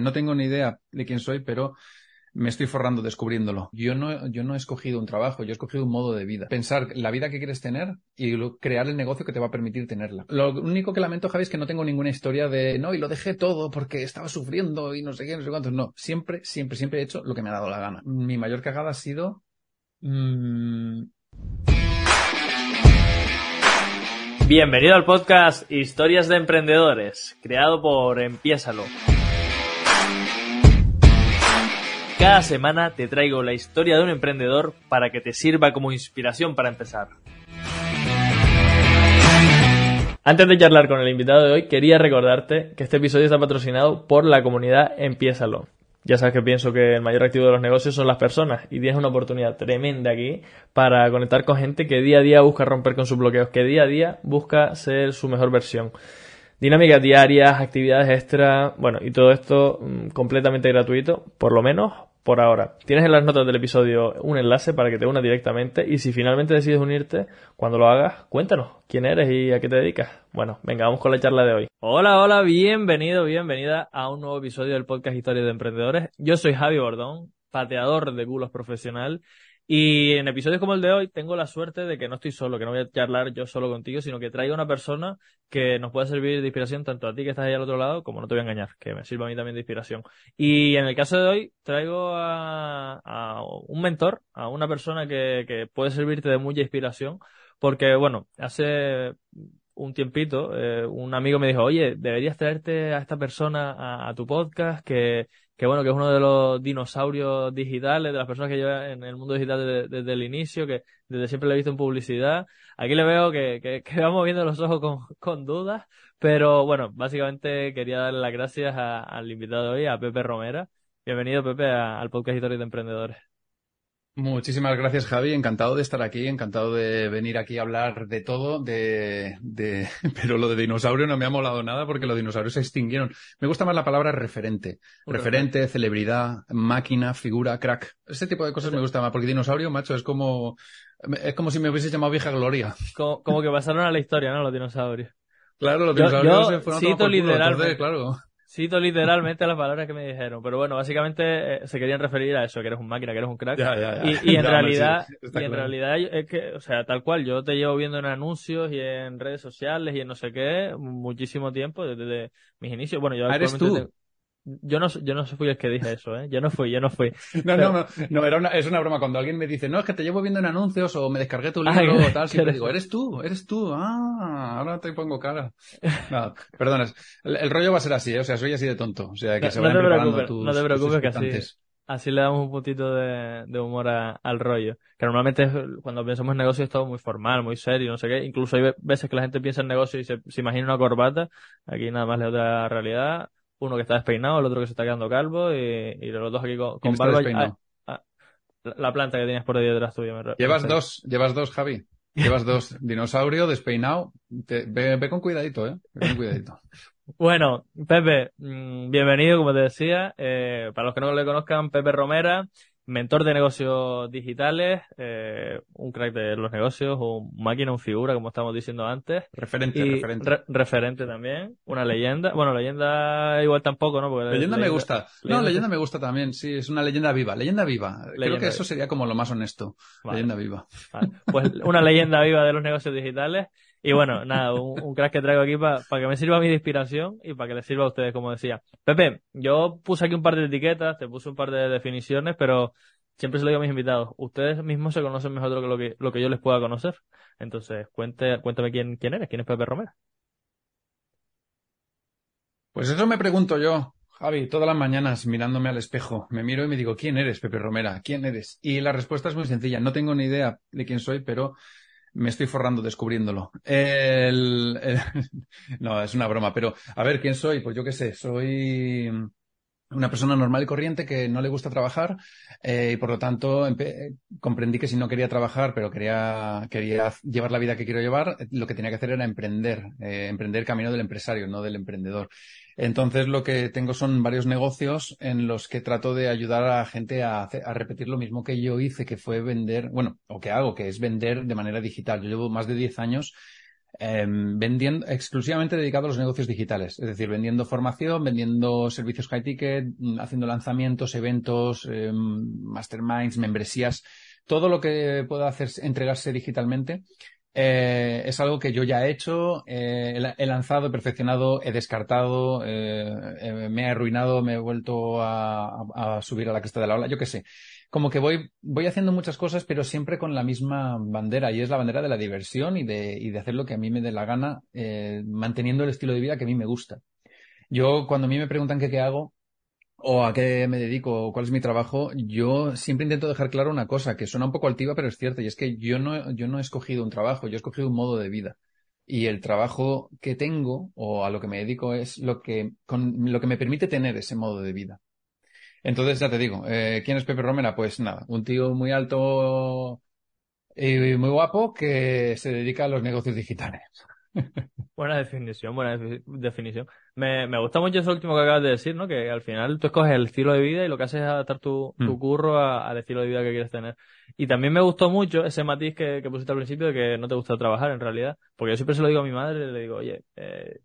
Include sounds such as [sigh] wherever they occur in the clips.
No tengo ni idea de quién soy, pero me estoy forrando descubriéndolo. Yo no, yo no he escogido un trabajo, yo he escogido un modo de vida. Pensar la vida que quieres tener y crear el negocio que te va a permitir tenerla. Lo único que lamento, Javi, es que no tengo ninguna historia de, no, y lo dejé todo porque estaba sufriendo y no sé qué, no sé cuántos. No, siempre, siempre, siempre he hecho lo que me ha dado la gana. Mi mayor cagada ha sido... Mmm... Bienvenido al podcast Historias de Emprendedores, creado por Empiésalo. Cada semana te traigo la historia de un emprendedor para que te sirva como inspiración para empezar. Antes de charlar con el invitado de hoy, quería recordarte que este episodio está patrocinado por la comunidad Empiésalo. Ya sabes que pienso que el mayor activo de los negocios son las personas y tienes una oportunidad tremenda aquí para conectar con gente que día a día busca romper con sus bloqueos, que día a día busca ser su mejor versión. Dinámicas diarias, actividades extra, bueno, y todo esto mm, completamente gratuito, por lo menos por ahora. Tienes en las notas del episodio un enlace para que te unas directamente y si finalmente decides unirte, cuando lo hagas, cuéntanos quién eres y a qué te dedicas. Bueno, venga, vamos con la charla de hoy. Hola, hola, bienvenido, bienvenida a un nuevo episodio del podcast Historia de Emprendedores. Yo soy Javi Bordón, pateador de culos profesional y en episodios como el de hoy tengo la suerte de que no estoy solo, que no voy a charlar yo solo contigo, sino que traigo una persona que nos puede servir de inspiración tanto a ti que estás ahí al otro lado, como no te voy a engañar, que me sirva a mí también de inspiración. Y en el caso de hoy traigo a, un mentor, a una persona que, que puede servirte de mucha inspiración, porque bueno, hace un tiempito, eh, un amigo me dijo, oye, deberías traerte a esta persona a tu podcast que que bueno, que es uno de los dinosaurios digitales, de las personas que lleva en el mundo digital desde, el inicio, que desde siempre le he visto en publicidad. Aquí le veo que, que, que va moviendo los ojos con, con dudas, pero bueno, básicamente quería darle las gracias al invitado hoy, a Pepe Romera. Bienvenido, Pepe, al podcast Historia de Emprendedores. Muchísimas gracias, Javi. Encantado de estar aquí, encantado de venir aquí a hablar de todo, de, de... [laughs] pero lo de dinosaurio no me ha molado nada porque los dinosaurios se extinguieron. Me gusta más la palabra referente. Referente, celebridad, máquina, figura, crack. Ese tipo de cosas me gusta más porque dinosaurio, macho, es como, es como si me hubiese llamado vieja gloria. Como, que pasaron a la historia, ¿no? Los dinosaurios. Claro, los dinosaurios se fueron cito literalmente, claro. Cito literalmente las palabras que me dijeron, pero bueno, básicamente eh, se querían referir a eso, que eres un máquina, que eres un crack. Y, en realidad, y en realidad es que, o sea, tal cual, yo te llevo viendo en anuncios y en redes sociales y en no sé qué muchísimo tiempo desde, mis inicios. Bueno, yo ah, ¿Eres tú? Yo no, yo no fui el que dije eso, ¿eh? Yo no fui, yo no fui. [laughs] No, no, no, era una, es una broma. Cuando alguien me dice, no, es que te llevo viendo en anuncios o me descargué tu libro o [laughs] tal, siempre digo, eres tú, eres tú. Ah, ahora te pongo cara. No, perdona, el, rollo va a ser así, ¿eh? o sea, soy así de tonto. O sea, que se vayan preparando tus, No te preocupes, que así, así le damos un poquito de, de humor al rollo. Que normalmente cuando pensamos en negocio es todo muy formal, muy serio, no sé qué. Incluso hay veces que la gente piensa en negocio y se, se imagina una corbata. Aquí nada más le da realidad uno que está despeinado, el otro que se está quedando calvo y, los dos aquí con, con barba. Ah, ah, la planta que tienes por ahí detrás tuyo. llevas dos, llevas dos, Javi. Llevas dos. Dinosaurio, despeinado. ve, con cuidadito, eh. Ve con cuidadito. [laughs] bueno, Pepe, mm, bienvenido, como te decía. Eh, para los que no le conozcan, Pepe Romera mentor de negocios digitales, eh, un crack de los negocios, un máquina, un figura, como estamos diciendo antes. Referente, referente. referente también, una leyenda. Bueno, leyenda igual tampoco, ¿no? Porque leyenda, me gusta. no, leyenda me gusta también, sí, es una leyenda viva. Leyenda viva. Creo que eso sería como lo más honesto. Leyenda viva. Pues una leyenda viva de los negocios digitales. Y bueno, nada, un, crack que traigo aquí para que me sirva a mí de inspiración y para que les sirva a ustedes, como decía. Pepe, yo puse aquí un par de etiquetas, te puse un par de definiciones, pero siempre se lo digo a mis invitados, ustedes mismos se conocen mejor de lo que, lo que yo les pueda conocer. Entonces, cuente, cuéntame quién, quién eres, quién es Pepe Romero. Pues eso me pregunto yo, Javi, todas las mañanas mirándome al espejo, me miro y me digo, ¿quién eres, Pepe Romera? ¿Quién eres? Y la respuesta es muy sencilla, no tengo ni idea de quién soy, pero me estoy forrando descubriéndolo. [laughs] no, es una broma, pero a ver, ¿quién soy? Pues yo qué sé, soy una persona normal y corriente que no le gusta trabajar eh, y por lo tanto comprendí que si no quería trabajar pero quería, quería llevar la vida que quiero llevar, lo que tenía que hacer era emprender, eh, emprender camino del empresario, no del emprendedor. Entonces lo que tengo son varios negocios en los que trato de ayudar a la gente a, a, repetir lo mismo que yo hice, que fue vender, bueno, o que hago, que es vender de manera digital. Yo llevo más de 10 años em, vendiendo, exclusivamente dedicado a los negocios digitales, es decir, vendiendo formación, vendiendo servicios high ticket, mm, haciendo lanzamientos, eventos, em, masterminds, membresías, todo lo que pueda hacer, entregarse digitalmente. Eh, es algo que yo ya he hecho, eh, he lanzado, he perfeccionado, he descartado, eh, me he arruinado, me he vuelto a, a, subir a la cresta de la ola, yo qué sé como que voy, voy haciendo muchas cosas, pero siempre con la misma bandera, y es la bandera de la diversión y de, y de hacer lo que a mí me dé la gana, manteniendo el estilo de vida que a mí me gusta. Yo, cuando a mí me preguntan qué, qué hago, o a qué me dedico, o cuál es mi trabajo, yo siempre intento dejar claro una cosa, que suena un poco altiva, pero es cierto, y es que yo no, yo no he escogido un trabajo, yo he escogido un modo de vida. Y el trabajo que tengo, o a lo que me dedico, es lo que, con, lo que me permite tener ese modo de vida. Entonces, ya te digo, eh, ¿quién es Pepe Romera? Pues nada, un tío muy alto y muy guapo que se dedica a los negocios digitales. [laughs] Buena definición, buena definición. Me, me gusta mucho eso último que acabas de decir, ¿no? Que al final tú escoges el estilo de vida y lo que haces es adaptar tu, tu mm. curro al estilo de vida que quieres tener. Y también me gustó mucho ese matiz que, que pusiste al principio de que no te gusta trabajar en realidad. Porque yo siempre se lo digo a mi madre, le digo, oye, eh,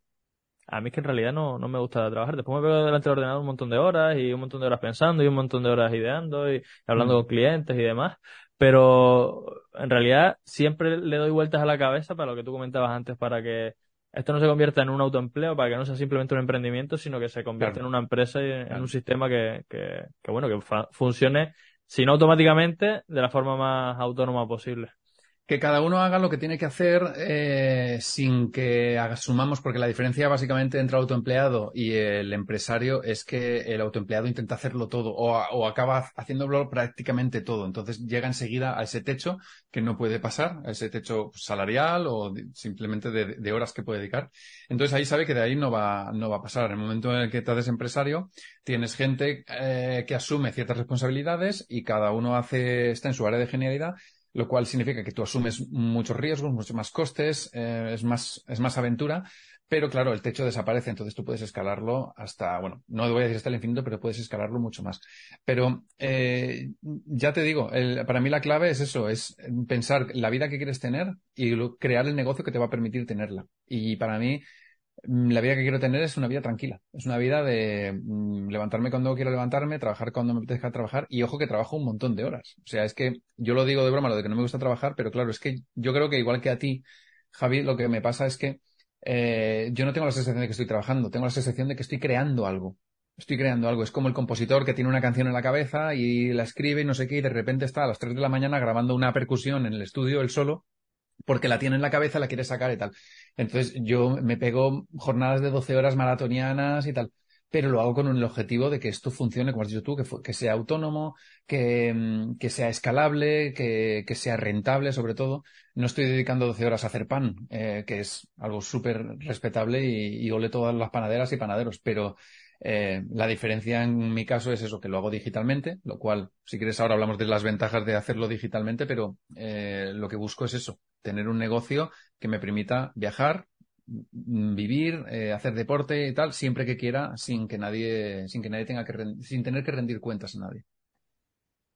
a mí es que en realidad no, no me gusta trabajar. Después me veo delante del ordenador un montón de horas y un montón de horas pensando y un montón de horas ideando y hablando mm. con clientes y demás. Pero en realidad siempre le doy vueltas a la cabeza para lo que tú comentabas antes, para que esto no se convierta en un autoempleo, para que no sea simplemente un emprendimiento, sino que se convierta en una empresa y en un sistema que, que, que bueno, que funcione, si no automáticamente, de la forma más autónoma posible que cada uno haga lo que tiene que hacer eh, sin que asumamos, porque la diferencia básicamente entre el autoempleado y el empresario es que el autoempleado intenta hacerlo todo o, o, acaba haciéndolo prácticamente todo. Entonces llega enseguida a ese techo que no puede pasar, a ese techo salarial o simplemente de, horas que puede dedicar. Entonces ahí sabe que de ahí no va, no va a pasar. En el momento en el que te haces empresario, tienes gente eh, que asume ciertas responsabilidades y cada uno hace, está en su área de genialidad lo cual significa que tú asumes muchos riesgos, muchos más costes, eh, es, más, es más aventura, pero claro, el techo desaparece, entonces tú puedes escalarlo hasta, bueno, no voy a decir hasta el infinito, pero puedes escalarlo mucho más. Pero eh, ya te digo, para mí la clave es eso, es pensar la vida que quieres tener y crear el negocio que te va a permitir tenerla. Y para mí la vida que quiero tener es una vida tranquila. Es una vida de mm, levantarme cuando quiero levantarme, trabajar cuando me apetezca trabajar y ojo que trabajo un montón de horas. O sea, es que yo lo digo de broma, lo de que no me gusta trabajar, pero claro, es que yo creo que igual que a ti, Javi, lo que me pasa es que eh, yo no tengo la sensación de que estoy trabajando, tengo la sensación de que estoy creando algo. Estoy creando algo. Es como el compositor que tiene una canción en la cabeza y la escribe y no sé qué, y de repente está a las 3 de la mañana grabando una percusión en el estudio él solo, porque la tiene en la cabeza, la quiere sacar y tal. Entonces yo me pego jornadas de 12 horas maratonianas y tal, pero lo hago con el objetivo de que esto funcione, como has dicho tú, que, sea autónomo, que, mm, que sea escalable, que, que, sea rentable sobre todo. No estoy dedicando 12 horas a hacer pan, eh, que es algo súper respetable y, y ole todas las panaderas y panaderos, pero eh, la diferencia en mi caso es eso, que lo hago digitalmente, lo cual, si quieres, ahora hablamos de las ventajas de hacerlo digitalmente, pero eh, lo que busco es eso, tener un negocio que me permita viajar, mm, vivir, eh, hacer deporte y tal, siempre que quiera, sin que nadie, sin que nadie tenga que, sin tener que rendir cuentas a nadie.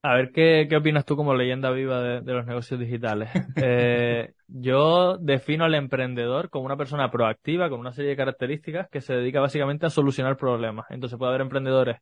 A ver, ¿qué, qué opinas tú como leyenda viva de, los negocios digitales? [laughs] Eh, yo defino al emprendedor como una persona proactiva con una serie de características que se dedica básicamente a solucionar problemas. Entonces puede haber emprendedores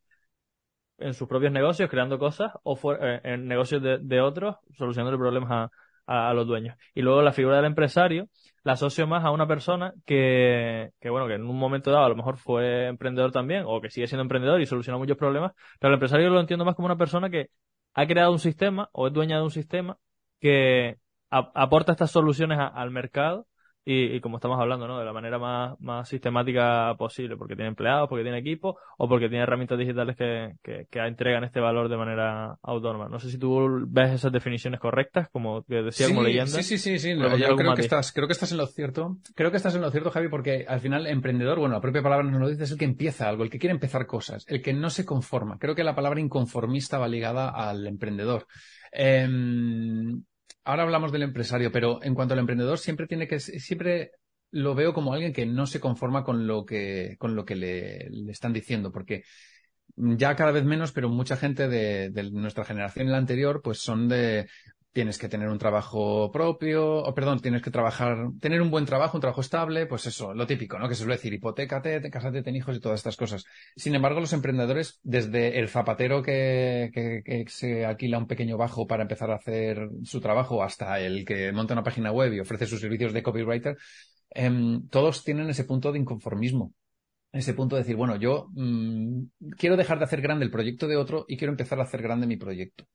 en sus propios negocios creando cosas o eh, en negocios de, de otros solucionando problemas a, a, los dueños. Y luego la figura del empresario la asocio más a una persona que, que, bueno, que en un momento dado a lo mejor fue emprendedor también, o que sigue siendo emprendedor y soluciona muchos problemas, pero el empresario lo entiendo más como una persona que ha creado un sistema o es dueña de un sistema que aporta estas soluciones al mercado y, como estamos hablando, ¿no? De la manera más, más sistemática posible, porque tiene empleados, porque tiene equipo o porque tiene herramientas digitales que, que, que, entregan este valor de manera autónoma. No sé si tú ves esas definiciones correctas, como que decía como leyenda. Sí, sí, sí, sí. yo creo que, estás, creo que estás en lo cierto. Creo que estás en lo cierto, Javi, porque al final emprendedor, bueno, la propia palabra nos lo dice, es el que empieza algo, el que quiere empezar cosas, el que no se conforma. Creo que la palabra inconformista va ligada al emprendedor. Eh, ahora hablamos del empresario, pero en cuanto al emprendedor, siempre tiene que, siempre lo veo como alguien que no se conforma con lo que, con lo que le, están diciendo, porque ya cada vez menos, pero mucha gente de, de, nuestra generación y la anterior, pues son de, tienes que tener un trabajo propio, o perdón, tienes que trabajar, tener un buen trabajo, un trabajo estable, pues eso, lo típico, ¿no? Que se suele decir, hipotecate, casate, ten hijos y todas estas cosas. Sin embargo, los emprendedores, desde el zapatero que, que, que se alquila un pequeño bajo para empezar a hacer su trabajo hasta el que monta una página web y ofrece sus servicios de copywriter, em, todos tienen ese punto de inconformismo ese punto de decir, bueno, yo mmm, quiero dejar de hacer grande el proyecto de otro y quiero empezar a hacer grande mi proyecto.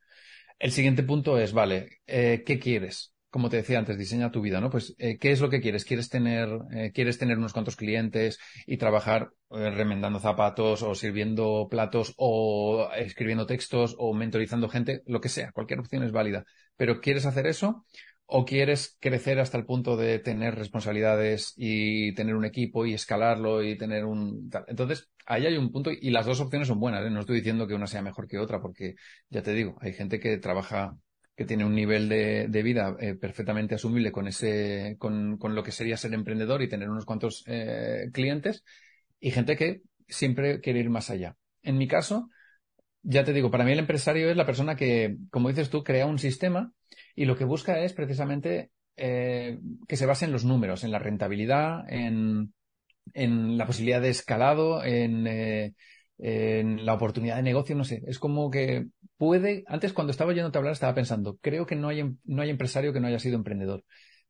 El siguiente punto es, vale, eh, ¿qué quieres? Como te decía antes, diseña tu vida, ¿no? Pues, eh, ¿qué es lo que quieres? ¿Quieres tener, eh, quieres tener unos cuantos clientes y trabajar eh, remendando zapatos o sirviendo platos o escribiendo textos o mentorizando gente? Lo que sea, cualquier opción es válida. Pero ¿quieres hacer eso? ¿O quieres crecer hasta el punto de tener responsabilidades y tener un equipo y escalarlo y tener un... Entonces, ahí hay un punto y las dos opciones son buenas. ¿eh? No estoy diciendo que una sea mejor que otra porque, ya te digo, hay gente que trabaja, que tiene un nivel de, de vida eh, perfectamente asumible con ese, con, con, lo que sería ser emprendedor y tener unos cuantos eh, clientes y gente que siempre quiere ir más allá. En mi caso, ya te digo, para mí el empresario es la persona que, como dices tú, crea un sistema y lo que busca es precisamente eh, que se base en los números, en la rentabilidad, en, en la posibilidad de escalado, en, eh, en, la oportunidad de negocio, no sé. Es como que puede. Antes, cuando estaba yendo a hablar, estaba pensando, creo que no hay, no hay empresario que no haya sido emprendedor.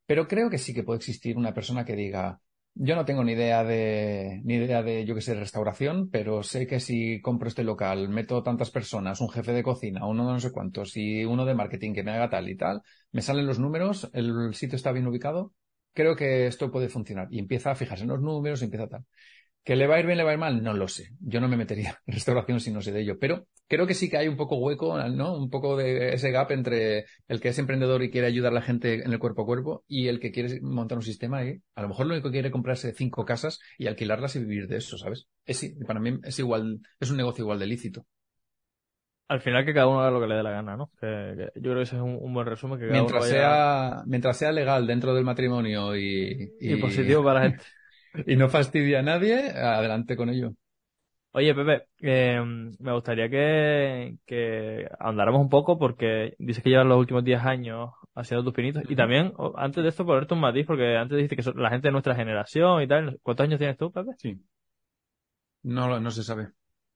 Pero creo que sí que puede existir una persona que diga, yo no tengo ni idea de, ni idea de, yo que sé, restauración, pero sé que si compro este local, meto tantas personas, un jefe de cocina, uno de no sé cuántos y uno de marketing que me haga tal y tal, me salen los números, el sitio está bien ubicado, creo que esto puede funcionar. Y empieza a fijarse en los números, y empieza tal. ¿Que le va a ir bien, le va a ir mal? No lo sé. Yo no me metería [laughs] en restauración si no sé de ello. Pero creo que sí que hay un poco hueco, ¿no? Un poco de ese gap entre el que es emprendedor y quiere ayudar a la gente en el cuerpo a cuerpo y el que quiere montar un sistema y a lo mejor lo único que quiere es comprarse cinco casas y alquilarlas y vivir de eso, ¿sabes? Es, para mí es igual, es un negocio igual de lícito. Al final que cada uno haga lo que le dé la gana, ¿no? Que, que yo creo que ese es un, un buen resumen. Que cada mientras, uno vaya... sea, mientras sea legal dentro del matrimonio y, y... y positivo para la gente. [laughs] y no fastidia a nadie, adelante con ello. Oye, Pepe, eh, me gustaría que, que ahondáramos un poco porque dices que llevas los últimos 10 años haciendo tus pinitos y también, antes de esto, ponerte un matiz porque antes dijiste que la gente de nuestra generación y tal. ¿Cuántos años tienes tú, Pepe? Sí. No, no se sabe.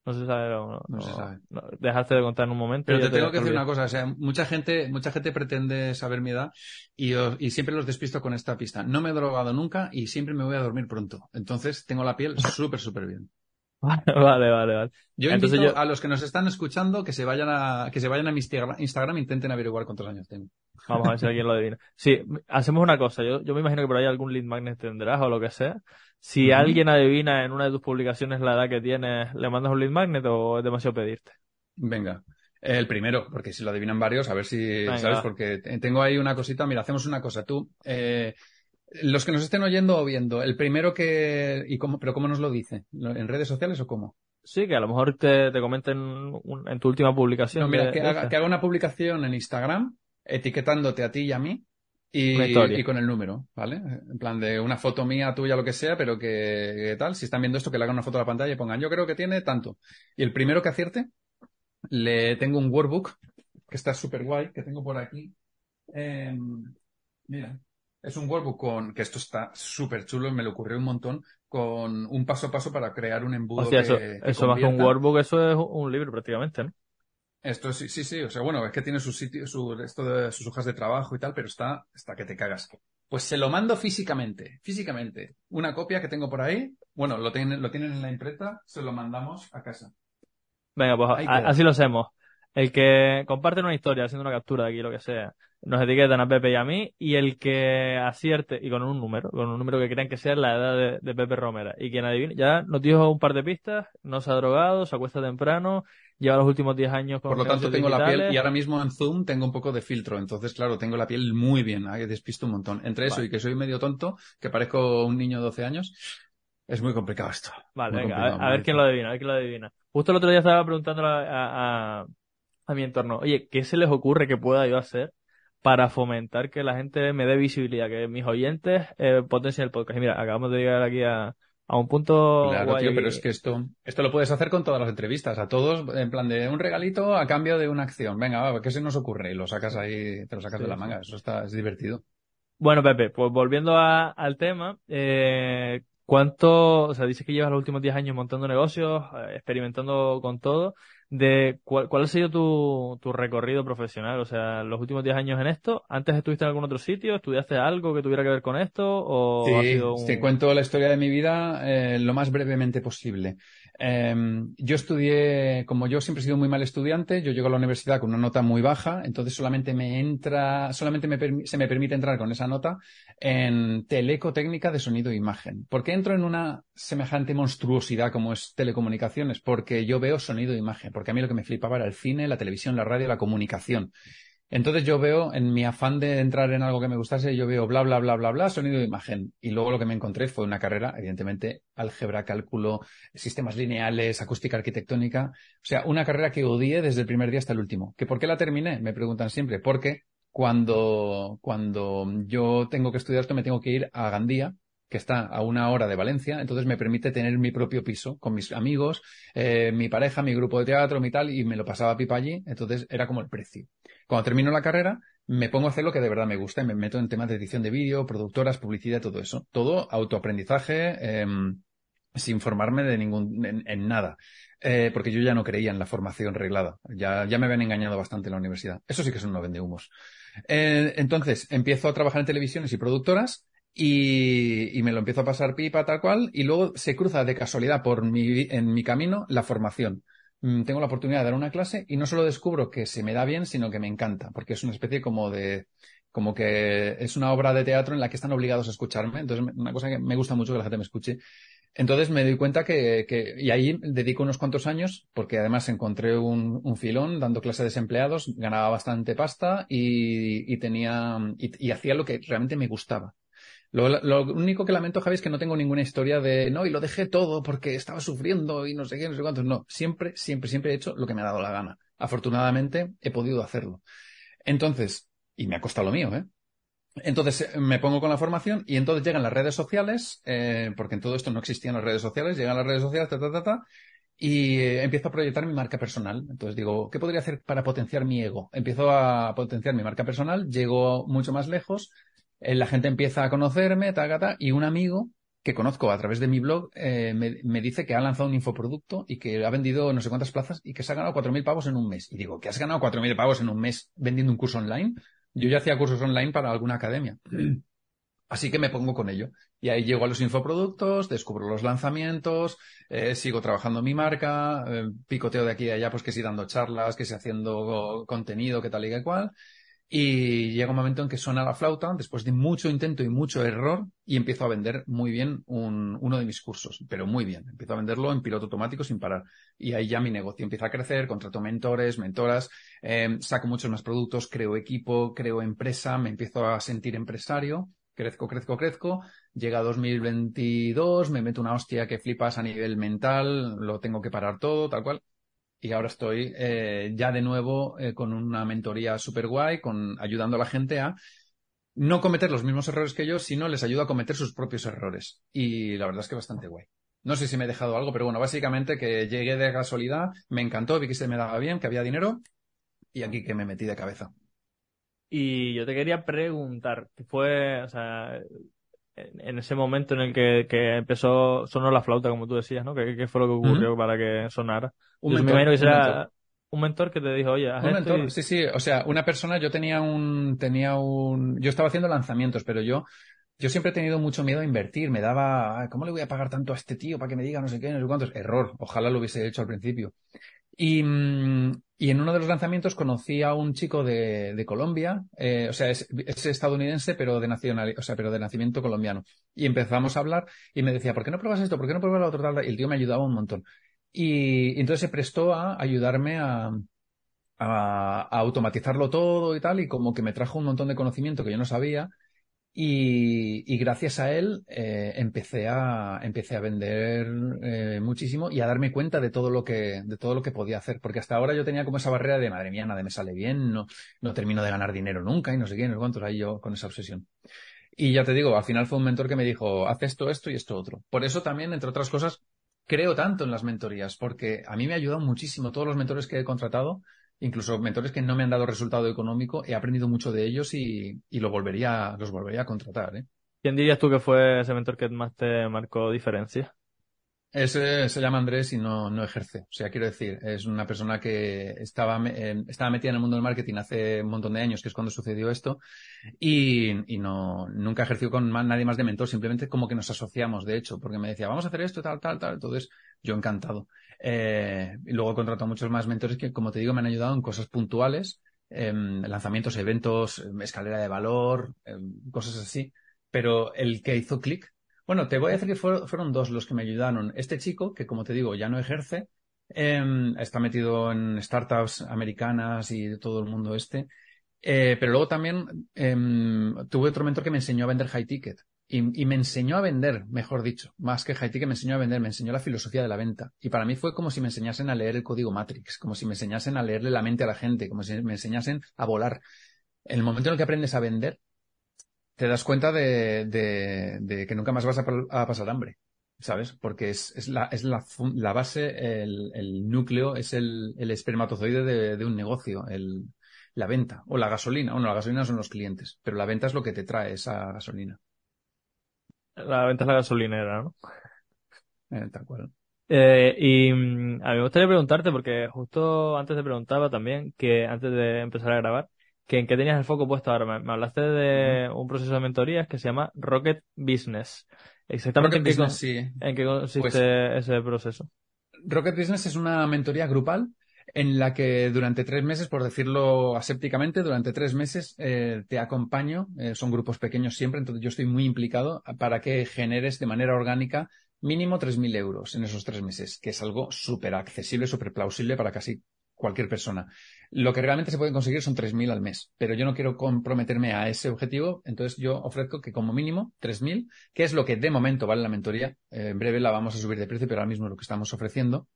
No se sabe, no, no, no se sabe. dejaste de contar en un momento. Pero te, te tengo que decir una cosa, o sea, mucha gente, mucha gente pretende saber mi edad y, y siempre los despisto con esta pista. No me he drogado nunca y siempre me voy a dormir pronto. Entonces tengo la piel súper, súper bien. [laughs] Vale, vale, vale. Yo Entonces invito yo... a los que nos están escuchando que se vayan a, que se vayan a mi Instagram e intenten averiguar cuántos años tengo. Vamos a ver si alguien lo [laughs] adivina. Sí, hacemos una cosa. Yo, yo me imagino que por ahí algún lead magnet tendrás o lo que sea. Si uh -huh. alguien adivina en una de tus publicaciones la edad que tienes, ¿le mandas un lead magnet o es demasiado pedirte? Venga. El primero, porque si lo adivinan varios, a ver si, Venga. ¿sabes? Porque tengo ahí una cosita. Mira, hacemos una cosa. Tú, eh, los que nos estén oyendo o viendo, el primero que, y cómo, pero cómo nos lo dice, ¿en redes sociales o cómo? Sí, que a lo mejor te, te comenten un, en tu última publicación. No, mira, que, de haga, que, haga, una publicación en Instagram etiquetándote a ti y a mí y, y, con el número, ¿vale? En plan de una foto mía, tuya, lo que sea, pero que, que, tal, si están viendo esto, que le hagan una foto a la pantalla y pongan, yo creo que tiene tanto. Y el primero que acierte, le tengo un workbook que está súper guay, que tengo por aquí. Eh, mira, es un workbook con, que esto está súper chulo, me lo ocurrió un montón, con un paso a paso para crear un embudo. O sea, eso, que, que eso más que un workbook, eso es un libro prácticamente, ¿no? Esto sí, sí, sí, o sea, bueno, es que tiene su sitio, su, esto de sus hojas de trabajo y tal, pero está, está que te cagas. Pues se lo mando físicamente, físicamente. Una copia que tengo por ahí, bueno, lo tienen, lo tienen en la imprenta, se lo mandamos a casa. Venga, pues a, así lo hacemos. El que comparte una historia haciendo una captura de aquí, lo que sea, nos etiquetan a Pepe y a mí, y el que acierte, y con un número, con un número que crean que sea la edad de, de Pepe Romera, y quien adivine, ya nos dijo un par de pistas, no se ha drogado, se acuesta temprano, lleva los últimos 10 años con Por lo tanto, tengo digitales. la piel, y ahora mismo en Zoom tengo un poco de filtro, entonces, claro, tengo la piel muy bien, ¿eh? despisto un montón. Entre eso vale. y que soy medio tonto, que parezco un niño de 12 años, es muy complicado esto. Vale, venga, a, ver, a ver quién lo adivina, a ver quién lo adivina. Justo el otro día estaba preguntando a, a, a mi entorno, oye, ¿qué se les ocurre que pueda yo hacer para fomentar que la gente me dé visibilidad, que mis oyentes eh, potencien el podcast? Y mira, acabamos de llegar aquí a, a un punto. Claro, tío, pero es que esto, esto lo puedes hacer con todas las entrevistas, a todos, en plan de un regalito a cambio de una acción. Venga, va, ¿qué se nos ocurre? Y lo sacas ahí, te lo sacas de la manga. Eso está, es divertido. Bueno, Pepe, pues volviendo al tema, eh, ¿cuánto, o sea, dices que llevas los últimos 10 años montando negocios, eh, experimentando con todo? De cuál, cuál ha sido tu, tu, recorrido profesional, o sea, los últimos 10 años en esto. ¿Antes estuviste en algún otro sitio? ¿Estudiaste algo que tuviera que ver con esto? O sí, ha sido te cuento la historia de mi vida eh, lo más brevemente posible. Em, yo estudié, como yo siempre he sido muy mal estudiante, yo llego a la universidad con una nota muy baja, entonces solamente me entra, solamente me se me permite entrar con esa nota en telecotécnica de sonido e imagen. ¿Por qué entro en una semejante monstruosidad como es telecomunicaciones? Porque yo veo sonido e imagen, porque a mí lo que me flipaba era el cine, la televisión, la radio, la comunicación. Entonces yo veo, en mi afán de entrar en algo que me gustase, yo veo bla, bla, bla, bla, bla, sonido de imagen. Y luego lo que me encontré fue una carrera, evidentemente, álgebra, cálculo, sistemas lineales, acústica arquitectónica. O sea, una carrera que odié desde el primer día hasta el último. ¿Que por qué la terminé? Me preguntan siempre. Porque cuando, cuando yo tengo que estudiar esto me tengo que ir a Gandía, que está a una hora de Valencia, entonces me permite tener mi propio piso con mis amigos, eh, mi pareja, mi grupo de teatro, mi tal, y me lo pasaba pipa allí, entonces era como el precio. Cuando termino la carrera, me pongo a hacer lo que de verdad me gusta y me meto en temas de edición de vídeo, productoras, publicidad, todo eso. Todo autoaprendizaje, eh, sin formarme de ningún, en, nada. Eh, porque yo ya no creía en la formación reglada. Ya, ya me habían engañado bastante en la universidad. Eso sí que es un no vende humos. Eh, entonces, empiezo a trabajar en televisiones y productoras y, y, me lo empiezo a pasar pipa tal cual y luego se cruza de casualidad por mi, en mi camino la formación. Mm, tengo la oportunidad de dar una clase y no solo descubro que se me da bien, sino que me encanta, porque es una especie como de, como que es una obra de teatro en la que están obligados a escucharme. Entonces, una cosa que me gusta mucho que la gente me escuche. Entonces me doy cuenta que, que y ahí dedico unos cuantos años, porque además encontré un, un filón dando clase de desempleados, ganaba bastante pasta y, y tenía, y hacía lo que realmente me gustaba. Lo, único que lamento, Javi, es que no tengo ninguna historia de no, y lo dejé todo porque estaba sufriendo y no sé qué, no sé cuántos. No, siempre, siempre, siempre he hecho lo que me ha dado la gana. Afortunadamente he podido hacerlo. Entonces, y me ha costado lo mío, ¿eh? Entonces eh, me pongo con la formación y entonces llegan las redes sociales, eh, porque en todo esto no existían las redes sociales, llegan las redes sociales, ta, ta, ta, ta, y eh, empiezo a proyectar mi marca personal. Entonces digo, ¿qué podría hacer para potenciar mi ego? Empiezo a potenciar mi marca personal, llego mucho más lejos, la gente empieza a conocerme, ta, y un amigo que conozco a través de mi blog eh, me, dice que ha lanzado un infoproducto y que ha vendido no sé cuántas plazas y que se ha ganado 4.000 pavos en un mes. Y digo, ¿qué has ganado 4.000 pavos en un mes vendiendo un curso online? Yo ya hacía cursos online para alguna academia. [clears throat] Así que me pongo con ello. Y ahí llego a los infoproductos, descubro los lanzamientos, eh, sigo trabajando mi marca, picoteo de aquí y allá, pues que sí dando charlas, que sí haciendo contenido, que tal y que cual. Y llega un momento en que suena la flauta, después de mucho intento y mucho error, y empiezo a vender muy bien un, uno de mis cursos, pero muy bien. Empiezo a venderlo en piloto automático sin parar. Y ahí ya mi negocio empieza a crecer, contrato mentores, mentoras, eh, saco muchos más productos, creo equipo, creo empresa, me empiezo a sentir empresario, crezco, crezco, crezco. Llega 2022, me meto una hostia que flipas a nivel mental, lo tengo que parar todo, tal cual y ahora estoy eh, ya de nuevo eh, con una mentoría super guay, con, ayudando a la gente a no cometer los mismos errores que yo, sino les ayudo a cometer sus propios errores. Y la verdad es que bastante guay. No sé si me he dejado algo, pero bueno, básicamente que llegué de casualidad, me encantó, vi que se me daba bien, que había dinero y aquí que me metí de cabeza. Y yo te quería preguntar, fue, o sea, en ese momento en el que, que, empezó, sonó la flauta, como tú decías, ¿no? ¿Qué, qué fue lo que ocurrió para que sonara? Un mentor, me que será un mentor. que te dijo, oye, haz Un mentor, sí, sí. O sea, una persona, yo tenía un, tenía un, yo estaba haciendo lanzamientos, pero yo, yo siempre he tenido mucho miedo a invertir. Me daba, ¿cómo le voy a pagar tanto a este tío para que me diga no sé qué, no sé cuántos? Error. Ojalá lo hubiese hecho al principio. Y, mm, y en uno de los lanzamientos conocí a un chico de, de Colombia, eh, o sea, es, es, estadounidense, pero de nacional, o sea, pero de nacimiento colombiano. Y empezamos a hablar y me decía, ¿por qué no pruebas esto? ¿Por qué no pruebas lo otro? Y el tío me ayudaba un montón. Y, y entonces se prestó a ayudarme a, a, a, automatizarlo todo y tal, y como que me trajo un montón de conocimiento que yo no sabía. Y, gracias a él eh, empecé a empecé a vender eh, muchísimo y a darme cuenta de todo lo que de todo lo que podía hacer porque hasta ahora yo tenía como esa barrera de madre mía nada me sale bien no no termino de ganar dinero nunca y no sé qué no cuántos ahí yo con esa obsesión Y ya te digo, al final fue un mentor que me dijo, haz esto, esto y esto otro. Por eso también, entre otras cosas, creo tanto en las mentorías, porque a mí me ha ayudado muchísimo todos los mentores que he contratado, incluso mentores que no me han dado resultado económico, he aprendido mucho de ellos y, y lo volvería, los volvería a contratar. ¿eh? ¿Quién dirías tú que fue ese mentor que más te marcó diferencia? Ese se llama Andrés y no, no ejerce. O sea, quiero decir, es una persona que estaba, estaba metida en el mundo del marketing hace un montón de años, que es cuando sucedió esto, y, y no, nunca ejerció con nadie más de mentor, simplemente como que nos asociamos, de hecho, porque me decía, vamos a hacer esto, tal, tal, tal. Entonces, yo encantado. Eh, y luego he contratado a muchos más mentores que, como te digo, me han ayudado en cosas puntuales, en lanzamientos, eventos, escalera de valor, cosas así. Pero el que hizo clic bueno, te voy a decir que fueron dos los que me ayudaron. Este chico, que como te digo, ya no ejerce, em, está metido en startups americanas y de todo el mundo este. Eh, pero luego también em, tuve otro mentor que me enseñó a vender high ticket. Y, me enseñó a vender, mejor dicho, más que high ticket, me enseñó a vender, me enseñó la filosofía de la venta. Y para mí fue como si me enseñasen a leer el código Matrix, como si me enseñasen a leerle la mente a la gente, como si me enseñasen a volar. En el momento en el que aprendes a vender, te das cuenta de, de, que nunca más vas a, pasar hambre, ¿sabes? Porque es, es, la, es la, la base, el, el, núcleo, es el, el espermatozoide de, de, un negocio, el, la venta o la gasolina. Bueno, la gasolina son los clientes, pero la venta es lo que te trae esa gasolina. La venta es la gasolinera, ¿no? Eh, tal cual. Eh, y mm, a mí me gustaría preguntarte, porque justo antes te preguntaba también, que antes de empezar a grabar, que en qué tenías el foco puesto ahora. Me, hablaste de un proceso de mentorías que se llama Rocket Business. Exactamente en, qué en, qué consiste pues ese proceso. Rocket Business es una mentoría grupal en la que durante tres meses, por decirlo asépticamente, durante tres meses eh, te acompaño, eh, son grupos pequeños siempre, entonces yo estoy muy implicado para que generes de manera orgánica mínimo 3.000 euros en esos tres meses, que es algo súper accesible, súper plausible para casi cualquier persona. Lo que realmente se puede conseguir son 3.000 al mes, pero yo no quiero comprometerme a ese objetivo, entonces yo ofrezco que como mínimo 3.000, que es lo que de momento vale la mentoría. Eh, en breve la vamos a subir de precio, pero ahora mismo es lo que estamos ofreciendo.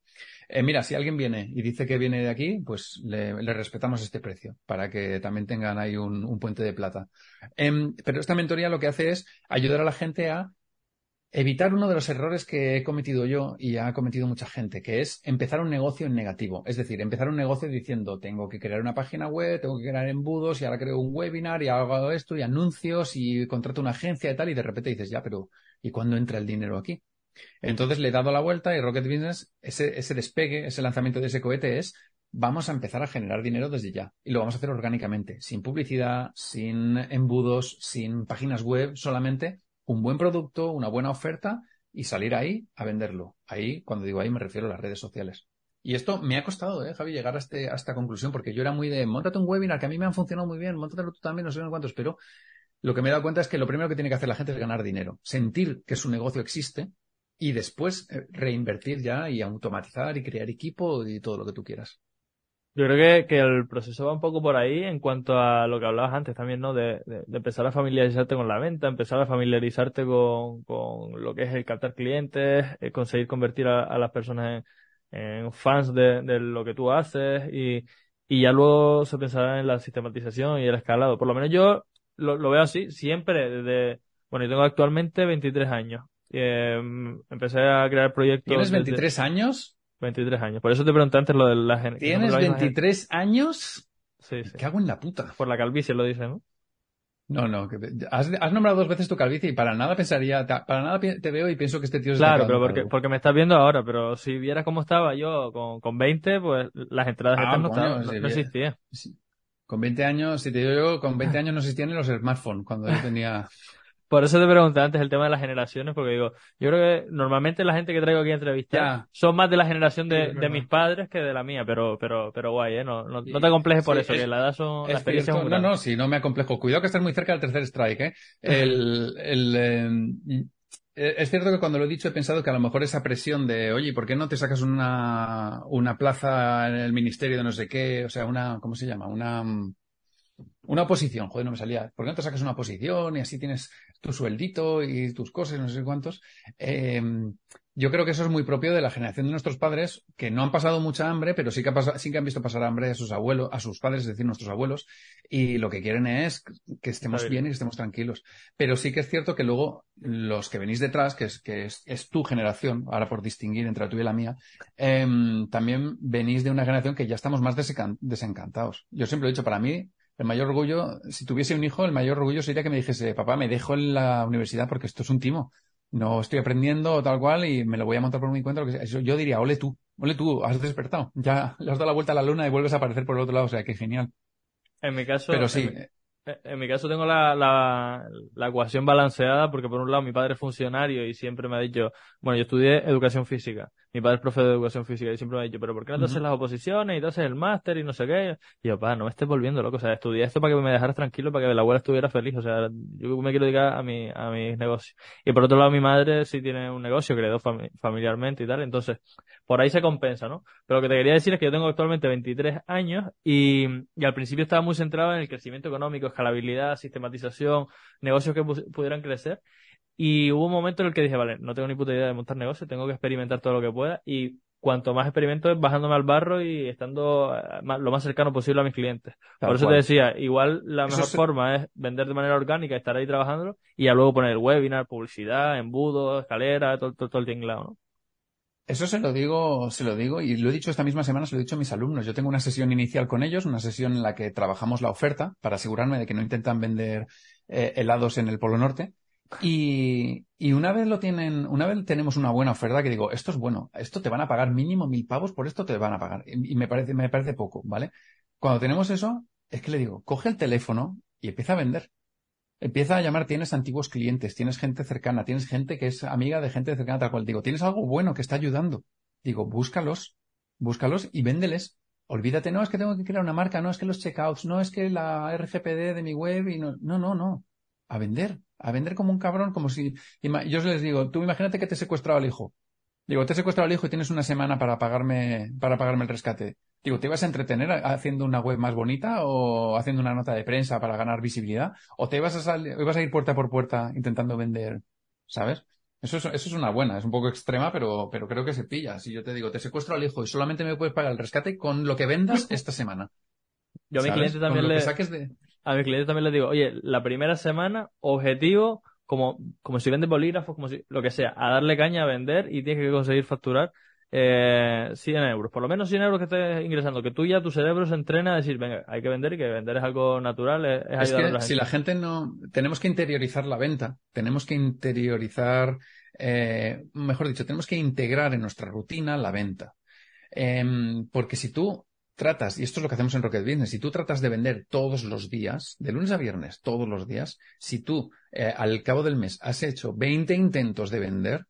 Eh, mira, si alguien viene y dice que viene de aquí, pues le, respetamos este precio para que también tengan ahí un, puente de plata. Em, pero esta mentoría lo que hace es ayudar a la gente a evitar uno de los errores que he cometido yo y ha cometido mucha gente, que es empezar un negocio en negativo. Es decir, empezar un negocio diciendo, tengo que crear una página web, tengo que crear embudos y ahora creo un webinar y hago esto y anuncios y contrato una agencia y tal y de repente dices, ya, pero ¿y cuándo entra el dinero aquí? Entonces le he dado la vuelta y Rocket Business, ese, ese despegue, ese lanzamiento de ese cohete es, vamos a empezar a generar dinero desde ya. Y lo vamos a hacer orgánicamente, sin publicidad, sin embudos, sin páginas web, solamente un buen producto, una buena oferta y salir ahí a venderlo. Ahí, cuando digo ahí, me refiero a las redes sociales. Y esto me ha costado, ¿eh, Javi, llegar a, este, a esta conclusión, porque yo era muy de, montate un webinar, que a mí me han funcionado muy bien, montatelo tú también, no sé cuántos, pero lo que me he dado cuenta es que lo primero que tiene que hacer la gente es ganar dinero, sentir que su negocio existe y después eh, reinvertir ya y automatizar y crear equipo y todo lo que tú quieras. Yo creo que, que, el proceso va un poco por ahí en cuanto a lo que hablabas antes también, ¿no? De, de, empezar a familiarizarte con la venta, empezar a familiarizarte con, con lo que es el captar clientes, eh, conseguir convertir a, las personas en, fans de, de, lo que tú haces y, y ya luego se pensará en la sistematización y el escalado. Por lo menos yo lo, lo veo así, siempre desde, bueno, yo tengo actualmente 23 años. Eh, empecé a crear proyectos. ¿Tienes 23 años? 23 años. Por eso te pregunté antes lo de la gente. ¿Tienes 23 años? Sí, sí. ¿Qué hago en la puta? Por la calvicie lo dice, ¿no? No, no, has, has, nombrado dos veces tu calvicie y para nada pensaría, para nada te veo y pienso que este tío es Claro, pero porque, porque me estás viendo ahora, pero si vieras cómo estaba yo con, con 20, pues las entradas ah, no, no, existían. Con 20 años, si te digo yo, con 20 [laughs] años no existían ni los smartphones cuando yo tenía... Por eso te pregunté antes el tema de las generaciones, porque digo, yo creo que normalmente la gente que traigo aquí a entrevistar son más de la generación de, de, mis padres que de la mía, pero, pero, pero guay, ¿eh? No, no, te complejes por eso, que la edad son, la experiencia No, no, sí, no me acomplejo. Cuidado que estás muy cerca del tercer strike, ¿eh? El, el, em, eh, es cierto que cuando lo he dicho he pensado que a lo mejor esa presión de, oye, ¿por qué no te sacas una, una plaza en el ministerio de no sé qué? O sea, una, ¿cómo se llama? Una, una posición, joder, no me salía. ¿Por qué no te sacas una posición y así tienes tu sueldito y tus cosas, no sé cuántos? Eh, yo creo que eso es muy propio de la generación de nuestros padres, que no han pasado mucha hambre, pero sí que, sí que han visto pasar hambre a sus abuelos, a sus padres, es decir, nuestros abuelos, y lo que quieren es que estemos bien y que estemos tranquilos. Pero sí que es cierto que luego los que venís detrás, que es, que es, tu generación, ahora por distinguir entre la tuya y la mía, em, también venís de una generación que ya estamos más desencantados. Yo siempre he dicho, para mí, el mayor orgullo, si tuviese un hijo, el mayor orgullo sería que me dijese, papá, me dejo en la universidad porque esto es un timo no estoy aprendiendo tal cual y me lo voy a montar por mi cuenta. Lo que sea. Yo diría, ole tú, ole tú, has despertado. Ya le has dado la vuelta a la luna y vuelves a aparecer por el otro lado. O sea, qué genial. En mi caso, Pero sí, en mi caso tengo la, la, la, ecuación balanceada porque por un lado mi padre es funcionario y siempre me ha dicho, bueno, yo estudié educación física, mi padre es profe de educación física y siempre me ha dicho, pero ¿por qué no te haces las oposiciones y te haces el máster y no sé qué? Y yo, papá, no me estés volviendo loco, o sea, estudié esto para que me dejaras tranquilo, para que la abuela estuviera feliz, o sea, yo me quiero dedicar a, mi, a mis negocios. Y por otro lado mi madre sí tiene un negocio que heredó familiarmente y tal, entonces por ahí se compensa, ¿no? Pero lo que te quería decir es que yo tengo actualmente 23 años y, y al principio estaba muy centrado en el crecimiento económico, escalabilidad, sistematización, negocios que pudieran crecer. Y hubo un momento en el que dije, vale, no tengo ni puta idea de montar negocio, tengo que experimentar todo lo que pueda y cuanto más experimento es bajándome al barro y estando eh, lo más cercano posible a mis clientes. Por eso te decía, igual la mejor forma es vender de manera orgánica, estar ahí trabajando y ya luego poner webinar, publicidad, embudo, escalera, todo, todo, el tinglado, ¿no? Eso se lo digo, se lo digo, y lo he dicho esta misma semana, se lo he dicho a mis alumnos. Yo tengo una sesión inicial con ellos, una sesión en la que trabajamos la oferta para asegurarme de que no intentan vender eh, helados en el Polo Norte. Y, y, una vez lo tienen, una vez tenemos una buena oferta que digo, esto es bueno, esto te van a pagar mínimo mil pavos, por esto te van a pagar. Y, me parece, me parece poco, ¿vale? Cuando tenemos eso, es que le digo, coge el teléfono y empieza a vender. Empieza a llamar, tienes antiguos clientes, tienes gente cercana, tienes gente que es amiga de gente cercana, tal cual. Digo, tienes algo bueno que está ayudando. Digo, búscalos, búscalos y véndeles. Olvídate, no es que tengo que crear una marca, no es que los checkouts, no es que la RGPD de mi web y no, no, no, no. A vender, a vender como un cabrón, como si, yo les digo, tú imagínate que te secuestraba el hijo. Digo, te he secuestrado al hijo y tienes una semana para pagarme, para pagarme el rescate. Digo, ¿te ibas a entretener haciendo una web más bonita o haciendo una nota de prensa para ganar visibilidad? ¿O te ibas a, salir, ibas a ir puerta por puerta intentando vender? ¿Sabes? Eso es, eso es una buena, es un poco extrema, pero, pero creo que se pilla. Si yo te digo, te secuestro al hijo y solamente me puedes pagar el rescate con lo que vendas [laughs] esta semana. Yo a mi cliente también le, a mi cliente también le digo, oye, la primera semana, objetivo, como, como si vende bolígrafos, como si, lo que sea, a darle caña a vender y tienes que conseguir facturar eh, 100 euros, por lo menos 100 euros que estés ingresando, que tú ya tu cerebro se entrena a decir, venga, hay que vender y que vender es algo natural, es, ayudar a la Si la gente no, tenemos que interiorizar la venta, tenemos que interiorizar, eh, mejor dicho, tenemos que integrar en nuestra rutina la venta. Em, porque si tú tratas, y esto es lo que hacemos en Rocket Business, si tú tratas de vender todos los días, de lunes a viernes, todos los días, si tú eh, al cabo del mes has hecho 20 intentos de vender,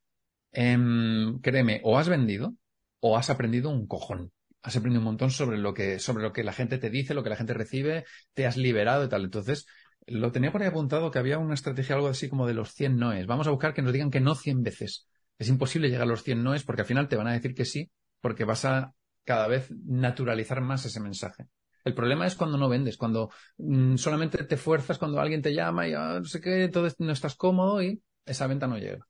Em, créeme, o has vendido o has aprendido un cojón. Has aprendido un montón sobre lo que, sobre lo que la gente te dice, lo que la gente recibe, te has liberado y tal. Entonces, lo tenía por ahí apuntado que había una estrategia algo así como de los 100 noes. Vamos a buscar que nos digan que no 100 veces. Es imposible llegar a los 100 noes porque al final te van a decir que sí, porque vas a cada vez naturalizar más ese mensaje. El problema es cuando no vendes, cuando mm, solamente te fuerzas, cuando alguien te llama y ah, no sé qué, entonces no estás cómodo y esa venta no llega.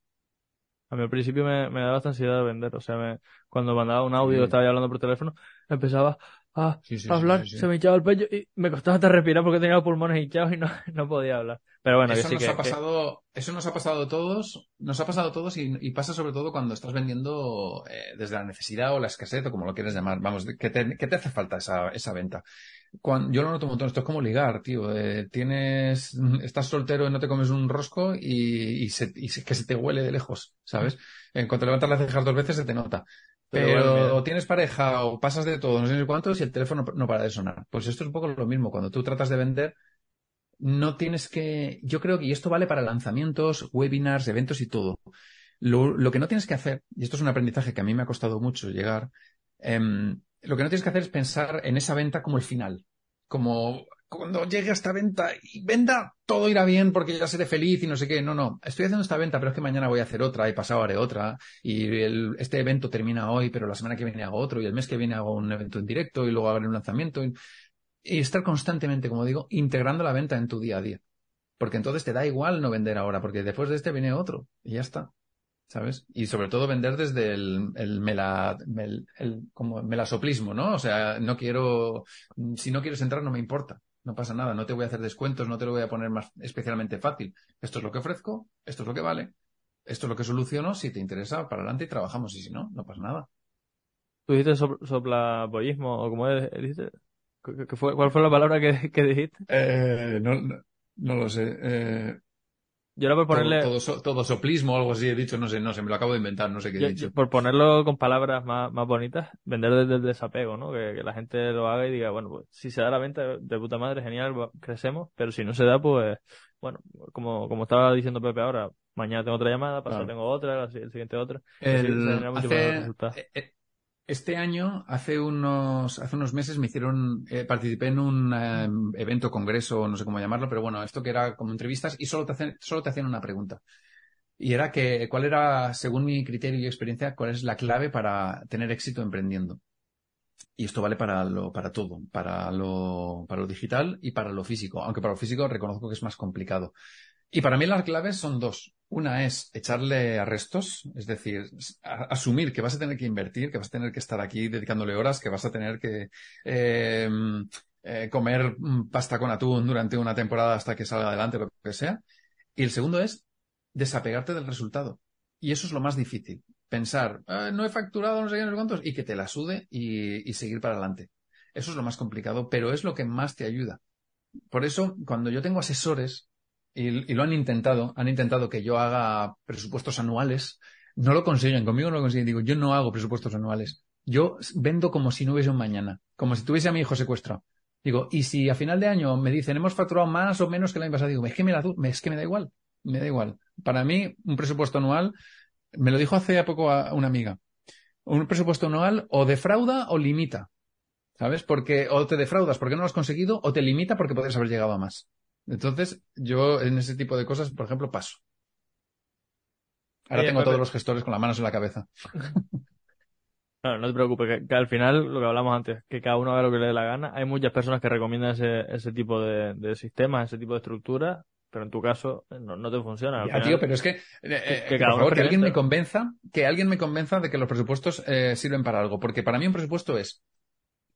A mí al principio me, me daba esta ansiedad de vender. O sea, me, cuando mandaba un audio, estaba hablando por teléfono, empezaba a, hablar, se me hinchaba el pecho y me costaba hasta respirar porque tenía los pulmones hinchados y no, [laughs] no podía hablar. Pero bueno, eso sí nos que, ha pasado, eso nos ha pasado a todos, nos ha pasado a todos y, y pasa sobre todo cuando estás vendiendo eh, desde la necesidad o la escasez o como lo quieres llamar. Vamos, que te, que te hace falta esa, esa venta yo lo noto un montón, esto es como ligar, tío. Eh, tienes, [laughs] estás soltero y no te comes un rosco y, y, se, y que se te huele de lejos, ¿sabes? En cuanto levantas las cejas dos veces se te nota. Pero, o tienes pareja o pasas de todo, no sé cuántos, y el teléfono no para de sonar. Pues esto es un poco lo mismo. Cuando tú tratas de vender, no tienes que. Yo creo que, y esto vale para lanzamientos, webinars, eventos y todo. Lo, lo que no tienes que hacer, y esto es un aprendizaje que a mí me ha costado mucho llegar, eh, lo que no tienes que hacer es pensar en esa venta como el final. Como cuando llegue a esta venta y venda, todo irá bien porque ya seré feliz y no sé qué. No, no. Estoy haciendo esta venta, pero es que mañana voy a hacer otra y pasado haré otra. Y este evento termina hoy, pero la semana que viene hago otro y el mes que viene hago un evento en directo y luego hago un lanzamiento. Estar constantemente, como digo, integrando la venta en tu día a día. Porque entonces te da igual no vender ahora, porque después de este viene otro y ya está. ¿Sabes? Y sobre todo vender desde el, el, el, como melasoplismo, ¿no? O sea, no quiero, si no quieres entrar no me importa, no pasa nada, no te voy a hacer descuentos, no te lo voy a poner más especialmente fácil. Esto es lo que ofrezco, esto es lo que vale, esto es lo que soluciono, si te interesa, para adelante y trabajamos, y si no, no pasa nada. ¿Tú dijiste soplaboyismo o cómo dijiste? Fue, ¿Cuál fue la palabra que, [laughs] que dijiste? Eh, no, no, lo sé. Eh, yo era por ponerle. Todo, soplismo o algo así he dicho, no sé, no sé, me lo acabo de inventar, no sé qué he dicho. por ponerlo con palabras más, más bonitas, vender desde el desapego, ¿no? Que, la gente lo haga y diga, bueno, pues si se da la venta de puta madre, genial, crecemos, pero si no se da, pues, bueno, como, como estaba diciendo Pepe ahora, mañana tengo otra llamada, pasado tengo otra, el siguiente otra. El, este año, hace unos, hace unos meses me hicieron, eh, participé en un eh, evento, congreso, no sé cómo llamarlo, pero bueno, esto que era como entrevistas y solo te, hacen, solo te hacían una pregunta. Y era que, ¿cuál era, según mi criterio y experiencia, cuál es la clave para tener éxito emprendiendo? Y esto vale para lo, para todo, para lo, para lo digital y para lo físico, aunque para lo físico reconozco que es más complicado. Y para mí las claves son dos. Una es echarle arrestos, es decir, asumir que vas a tener que invertir, que vas a tener que estar aquí dedicándole horas, que vas a tener que em, eh, comer pasta con atún durante una temporada hasta que salga adelante, lo que sea. Y el segundo es desapegarte del resultado. Y eso es lo más difícil. Pensar, ah, no he facturado no sé qué, no sé cuántos, y que te la sude y, y seguir para adelante. Eso es lo más complicado, pero es lo que más te ayuda. Por eso, cuando yo tengo asesores y, lo han intentado, han intentado que yo haga presupuestos anuales, no lo consiguen, conmigo no lo consiguen, digo, yo no hago presupuestos anuales, yo vendo como si no hubiese un mañana, como si tuviese a mi hijo secuestrado. Digo, y si a final de año me dicen hemos facturado más o menos que el año pasado, digo, es que me, me da igual, me da igual. Para mí, un presupuesto anual, me lo dijo hace poco a una amiga, un presupuesto anual o defrauda o limita, ¿sabes? Porque o te defraudas porque no lo has conseguido o te limita porque podrías haber llegado a más. Entonces, yo en ese tipo de cosas, por ejemplo, paso. Ahora tengo a todos los gestores con las manos en la cabeza. [laughs] No, no te preocupes, que, al final, lo que hablamos antes, que cada uno haga lo que le dé la gana. Hay muchas personas que recomiendan ese, ese tipo de, de sistemas, ese tipo de estructura, pero en tu caso eh, no, no te funciona. Ya, tío, pero es que, eh, que, por favor, que alguien me convenza, que alguien me convenza de que los presupuestos eh, sirven para algo, porque para mí un presupuesto es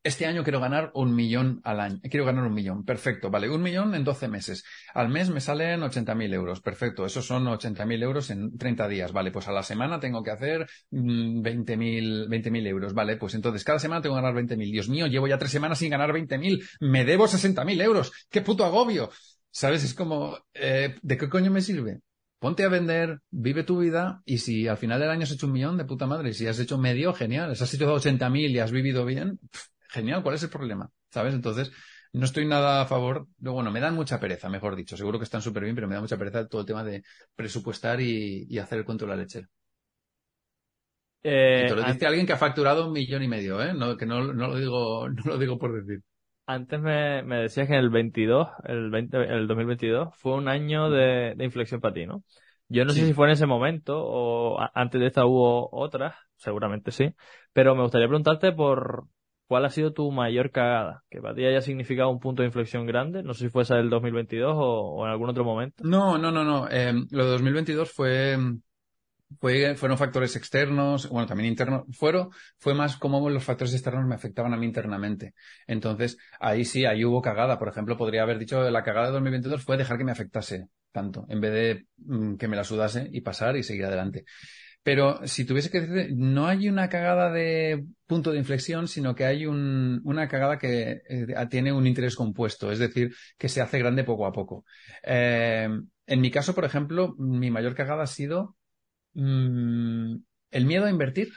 este año quiero ganar un millón al año. Quiero ganar un millón. Perfecto. Vale, un millón en 12 meses. Al mes me salen 80.000 euros. Perfecto. Esos son 80.000 euros en 30 días. Vale, pues a la semana tengo que hacer 20.000 mm, mil euros. Vale, pues entonces cada semana tengo que ganar 20.000. Dios mío, llevo ya tres semanas sin ganar 20.000. Me debo 60.000 euros. ¡Qué puto agobio! ¿Sabes? Es como, eh, ¿de qué coño me sirve? Ponte a vender, vive tu vida y si al final del año has hecho un millón de puta madre, si has hecho medio, genial. Si has hecho 80.000 y has vivido bien, genial, ¿cuál es el problema? ¿Sabes? Entonces, no estoy nada a favor, bueno, me dan mucha pereza, mejor dicho, seguro que están súper bien, pero me da mucha pereza todo el tema de presupuestar y, hacer el cuento de la leche. Eh, te lo dice alguien que ha facturado un millón y medio, ¿eh? No, que no, lo digo, no lo digo por decir. Antes me, decías que en el 22, el, 20, el 2022, fue un año de, inflexión para ti, ¿no? Yo no sé si fue en ese momento o antes de esta hubo otras, seguramente sí, pero me gustaría preguntarte por, ¿Cuál ha sido tu mayor cagada? Que para ti haya significado un punto de inflexión grande. No sé si fue esa del 2022 o, en algún otro momento. No, no, no, no. Eh, lo de 2022 fue, fue, fueron factores externos, bueno, también internos. Fueron, fue más como los factores externos me afectaban a mí internamente. Entonces, ahí sí, ahí hubo cagada. Por ejemplo, podría haber dicho la cagada de 2022 fue dejar que me afectase tanto, en vez de mm, que me la sudase y pasar y seguir adelante. Pero si tuviese que decir, no hay una cagada de punto de inflexión, sino que hay un, una cagada que eh, tiene un interés compuesto, es decir, que se hace grande poco a poco. Eh, en mi caso, por ejemplo, mi mayor cagada ha sido mm, el miedo a invertir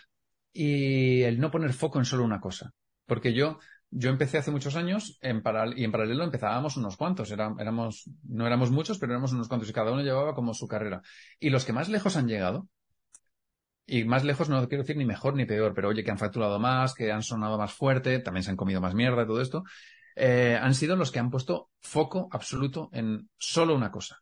y el no poner foco en solo una cosa. Porque yo, yo empecé hace muchos años y en paralelo empezábamos unos cuantos. éramos, no éramos muchos, pero éramos unos cuantos y cada uno llevaba como su carrera. Y los que más lejos han llegado y más lejos no quiero decir ni mejor ni peor, pero oye, que han facturado más, que han sonado más fuerte, también se han comido más mierda todo esto, eh, han sido los que han puesto foco absoluto en solo una cosa.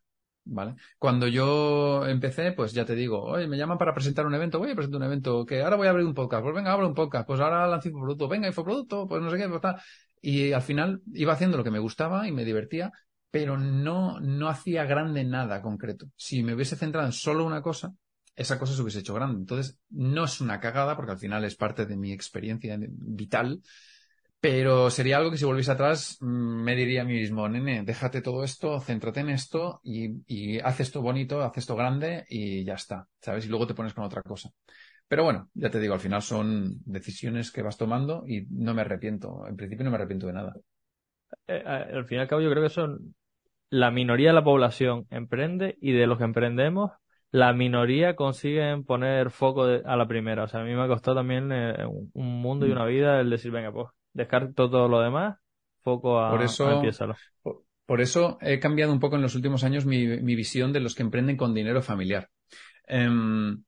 ¿Vale? Cuando yo empecé, pues ya te digo, oye, me llaman para presentar un evento, voy a presentar un evento, que ahora voy a abrir un podcast, pues venga, abro un podcast, pues ahora lanzo un producto, venga, infoproducto, pues no sé qué, pues tal. Y al final iba haciendo lo que me gustaba y me divertía, pero no, no hacía grande nada concreto. Si me hubiese centrado en solo una cosa, esa cosa se hubiese hecho grande. Entonces, no es una cagada, porque al final es parte de mi experiencia vital, pero sería algo que si volviese atrás mm, me diría a mí mismo, nene, déjate todo esto, céntrate en esto y, haz esto bonito, haz esto grande y ya está, ¿sabes? Y luego te pones con otra cosa. Pero bueno, ya te digo, al final son decisiones que vas tomando y no me arrepiento. En principio no me arrepiento de nada. Eh, eh, al fin y al cabo yo creo que son la minoría de la población emprende y de los que emprendemos la minoría consiguen poner foco a la primera. O sea, a mí me ha costado también eh, un mundo y mm. una vida el decir, venga, pues descarto todo lo demás, foco a, por eso, por, eso he cambiado un poco en los últimos años mi, visión de los que emprenden con dinero familiar. Em,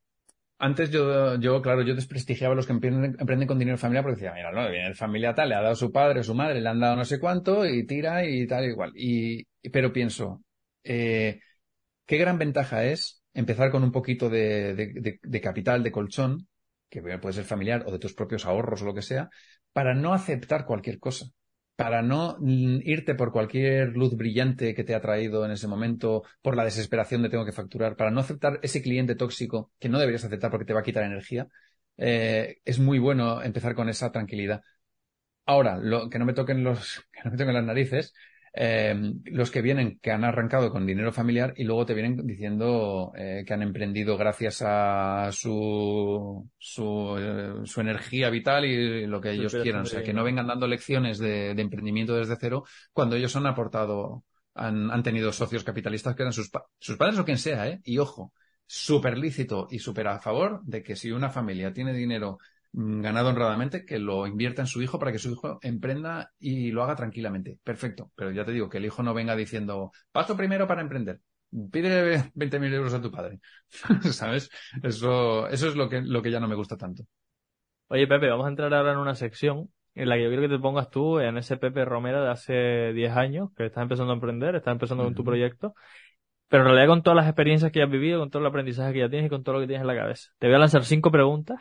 antes yo, yo, claro, yo desprestigiaba a los que emprenden, con dinero familiar porque decía, mira, no, viene el familia tal, le ha dado su padre, su madre, le han dado no sé cuánto y tira y tal igual. Y, pero pienso, eh, qué gran ventaja es empezar con un poquito de, capital, de colchón, que puede ser familiar o de tus propios ahorros o lo que sea, para no aceptar cualquier cosa, para no mm, irte por cualquier luz brillante que te ha traído en ese momento, por la desesperación de tengo que facturar, para no aceptar ese cliente tóxico que no deberías aceptar porque te va a quitar energía, eh, es muy bueno empezar con esa tranquilidad. Ahora, lo, que no me toquen los, [laughs] que no me toquen las narices, eh, los que vienen, que han arrancado con dinero familiar y luego te vienen diciendo eh, que han emprendido gracias a su, su, eh, su energía vital y lo que ellos quieran. O sea, que no vengan dando lecciones de, de emprendimiento desde cero cuando ellos han aportado, han, han tenido socios capitalistas que eran sus, sus padres o quien sea, ¿eh? Y ojo, súper lícito y súper a favor de que si una familia tiene dinero ganado honradamente, que lo invierta en su hijo para que su hijo emprenda y lo haga tranquilamente. Perfecto. Pero ya te digo, que el hijo no venga diciendo, paso primero para emprender. Pídele 20.000 euros a tu padre. [laughs] ¿Sabes? Eso, eso es lo que, lo que ya no me gusta tanto. Oye, Pepe, vamos a entrar ahora en una sección en la que yo quiero que te pongas tú en ese Pepe Romera de hace 10 años, que estás empezando a emprender, estás empezando con tu proyecto, pero en realidad con todas las experiencias que ya has vivido, con todo el aprendizaje que ya tienes y con todo lo que tienes en la cabeza. Te voy a lanzar cinco preguntas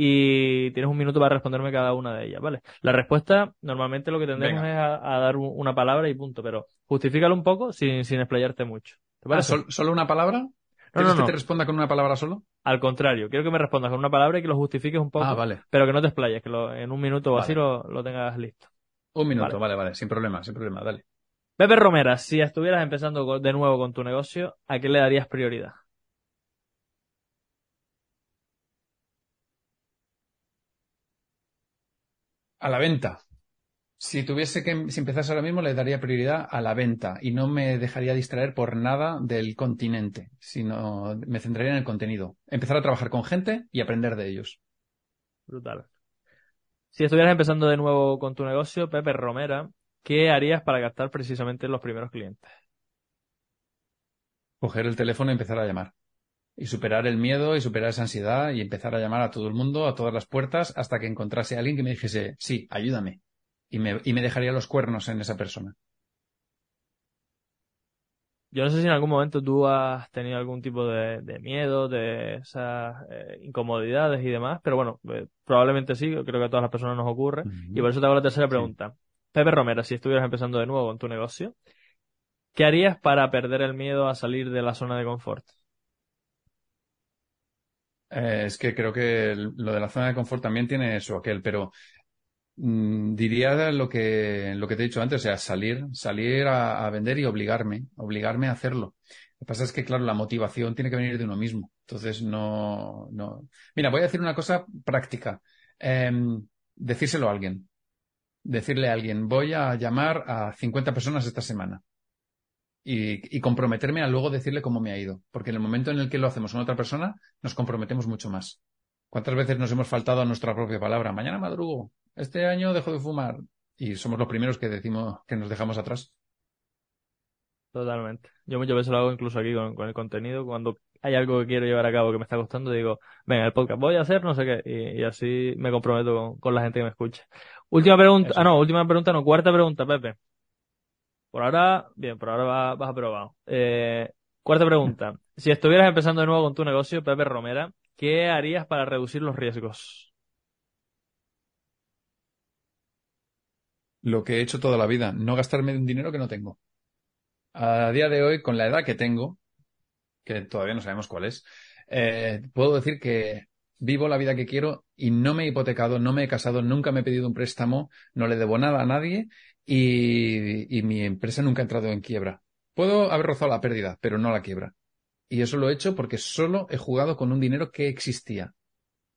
y tienes un minuto para responderme cada una de ellas, ¿vale? La respuesta, normalmente lo que tendremos es a, dar una palabra y punto, pero justifícalo un poco sin, sin explayarte mucho. ¿Te ah, ¿Solo una palabra? ¿Quieres que te responda con una palabra solo? Al contrario, quiero que me respondas con una palabra y que lo justifiques un poco, ah, vale. pero que no te explayes, que en un minuto o así lo, tengas listo. Un minuto, vale. vale, sin problema, sin problema, dale. Pepe Romera, si estuvieras empezando de nuevo con tu negocio, ¿a qué le darías prioridad? A la venta. Si tuviese que, si empezase ahora mismo, le daría prioridad a la venta y no me dejaría distraer por nada del continente, sino me centraría en el contenido. Empezar a trabajar con gente y aprender de ellos. Brutal. Si estuvieras empezando de nuevo con tu negocio, Pepe Romera, ¿qué harías para captar precisamente los primeros clientes? Coger el teléfono y empezar a llamar y superar el miedo y superar esa ansiedad y empezar a llamar a todo el mundo, a todas las puertas, hasta que encontrase a alguien que me dijese, sí, ayúdame. Y me, y me dejaría los cuernos en esa persona. Yo no sé si en algún momento tú has tenido algún tipo de, miedo, de esas eh, incomodidades y demás, pero bueno, eh, probablemente sí, creo que a todas las personas nos ocurre. Y por eso te hago la tercera pregunta. Pepe Romera, si estuvieras empezando de nuevo con tu negocio, ¿qué harías para perder el miedo a salir de la zona de confort? Eh, es que creo que lo de la zona de confort también tiene eso, aquel, pero mm, diría lo que, lo que te he dicho antes, o sea, salir, salir a, vender y obligarme, obligarme a hacerlo. Lo que pasa es que, claro, la motivación tiene que venir de uno mismo. Entonces, no, no. Mira, voy a decir una cosa práctica. Em, decírselo a alguien. Decirle a alguien, voy a llamar a 50 personas esta semana y, comprometerme a luego decirle cómo me ha ido. Porque en el momento en el que lo hacemos con otra persona, nos comprometemos mucho más. ¿Cuántas veces nos hemos faltado a nuestra propia palabra? Mañana madrugo, este año dejo de fumar. Y somos los primeros que decimos que nos dejamos atrás. Totalmente. Yo muchas veces lo hago incluso aquí con, el contenido. Cuando hay algo que quiero llevar a cabo que me está costando, digo, venga, el podcast voy a hacer, no sé qué. Y, así me comprometo con, la gente que me escucha. Última pregunta, ah no, última pregunta, no, cuarta pregunta, Pepe. Por ahora, bien, por ahora vas, aprobado. Eh, cuarta pregunta. [laughs] Si estuvieras empezando de nuevo con tu negocio, Pepe Romera, ¿qué harías para reducir los riesgos? lo que he hecho toda la vida, no gastarme un dinero que no tengo. A día de hoy, con la edad que tengo, que todavía no sabemos cuál es, eh, puedo decir que vivo la vida que quiero y no me he hipotecado, no me he casado, nunca me he pedido un préstamo, no le debo nada a nadie y, y mi empresa nunca ha entrado en quiebra. Puedo haber rozado la pérdida, pero no la quiebra. Y eso lo he hecho porque solo he jugado con un dinero que existía.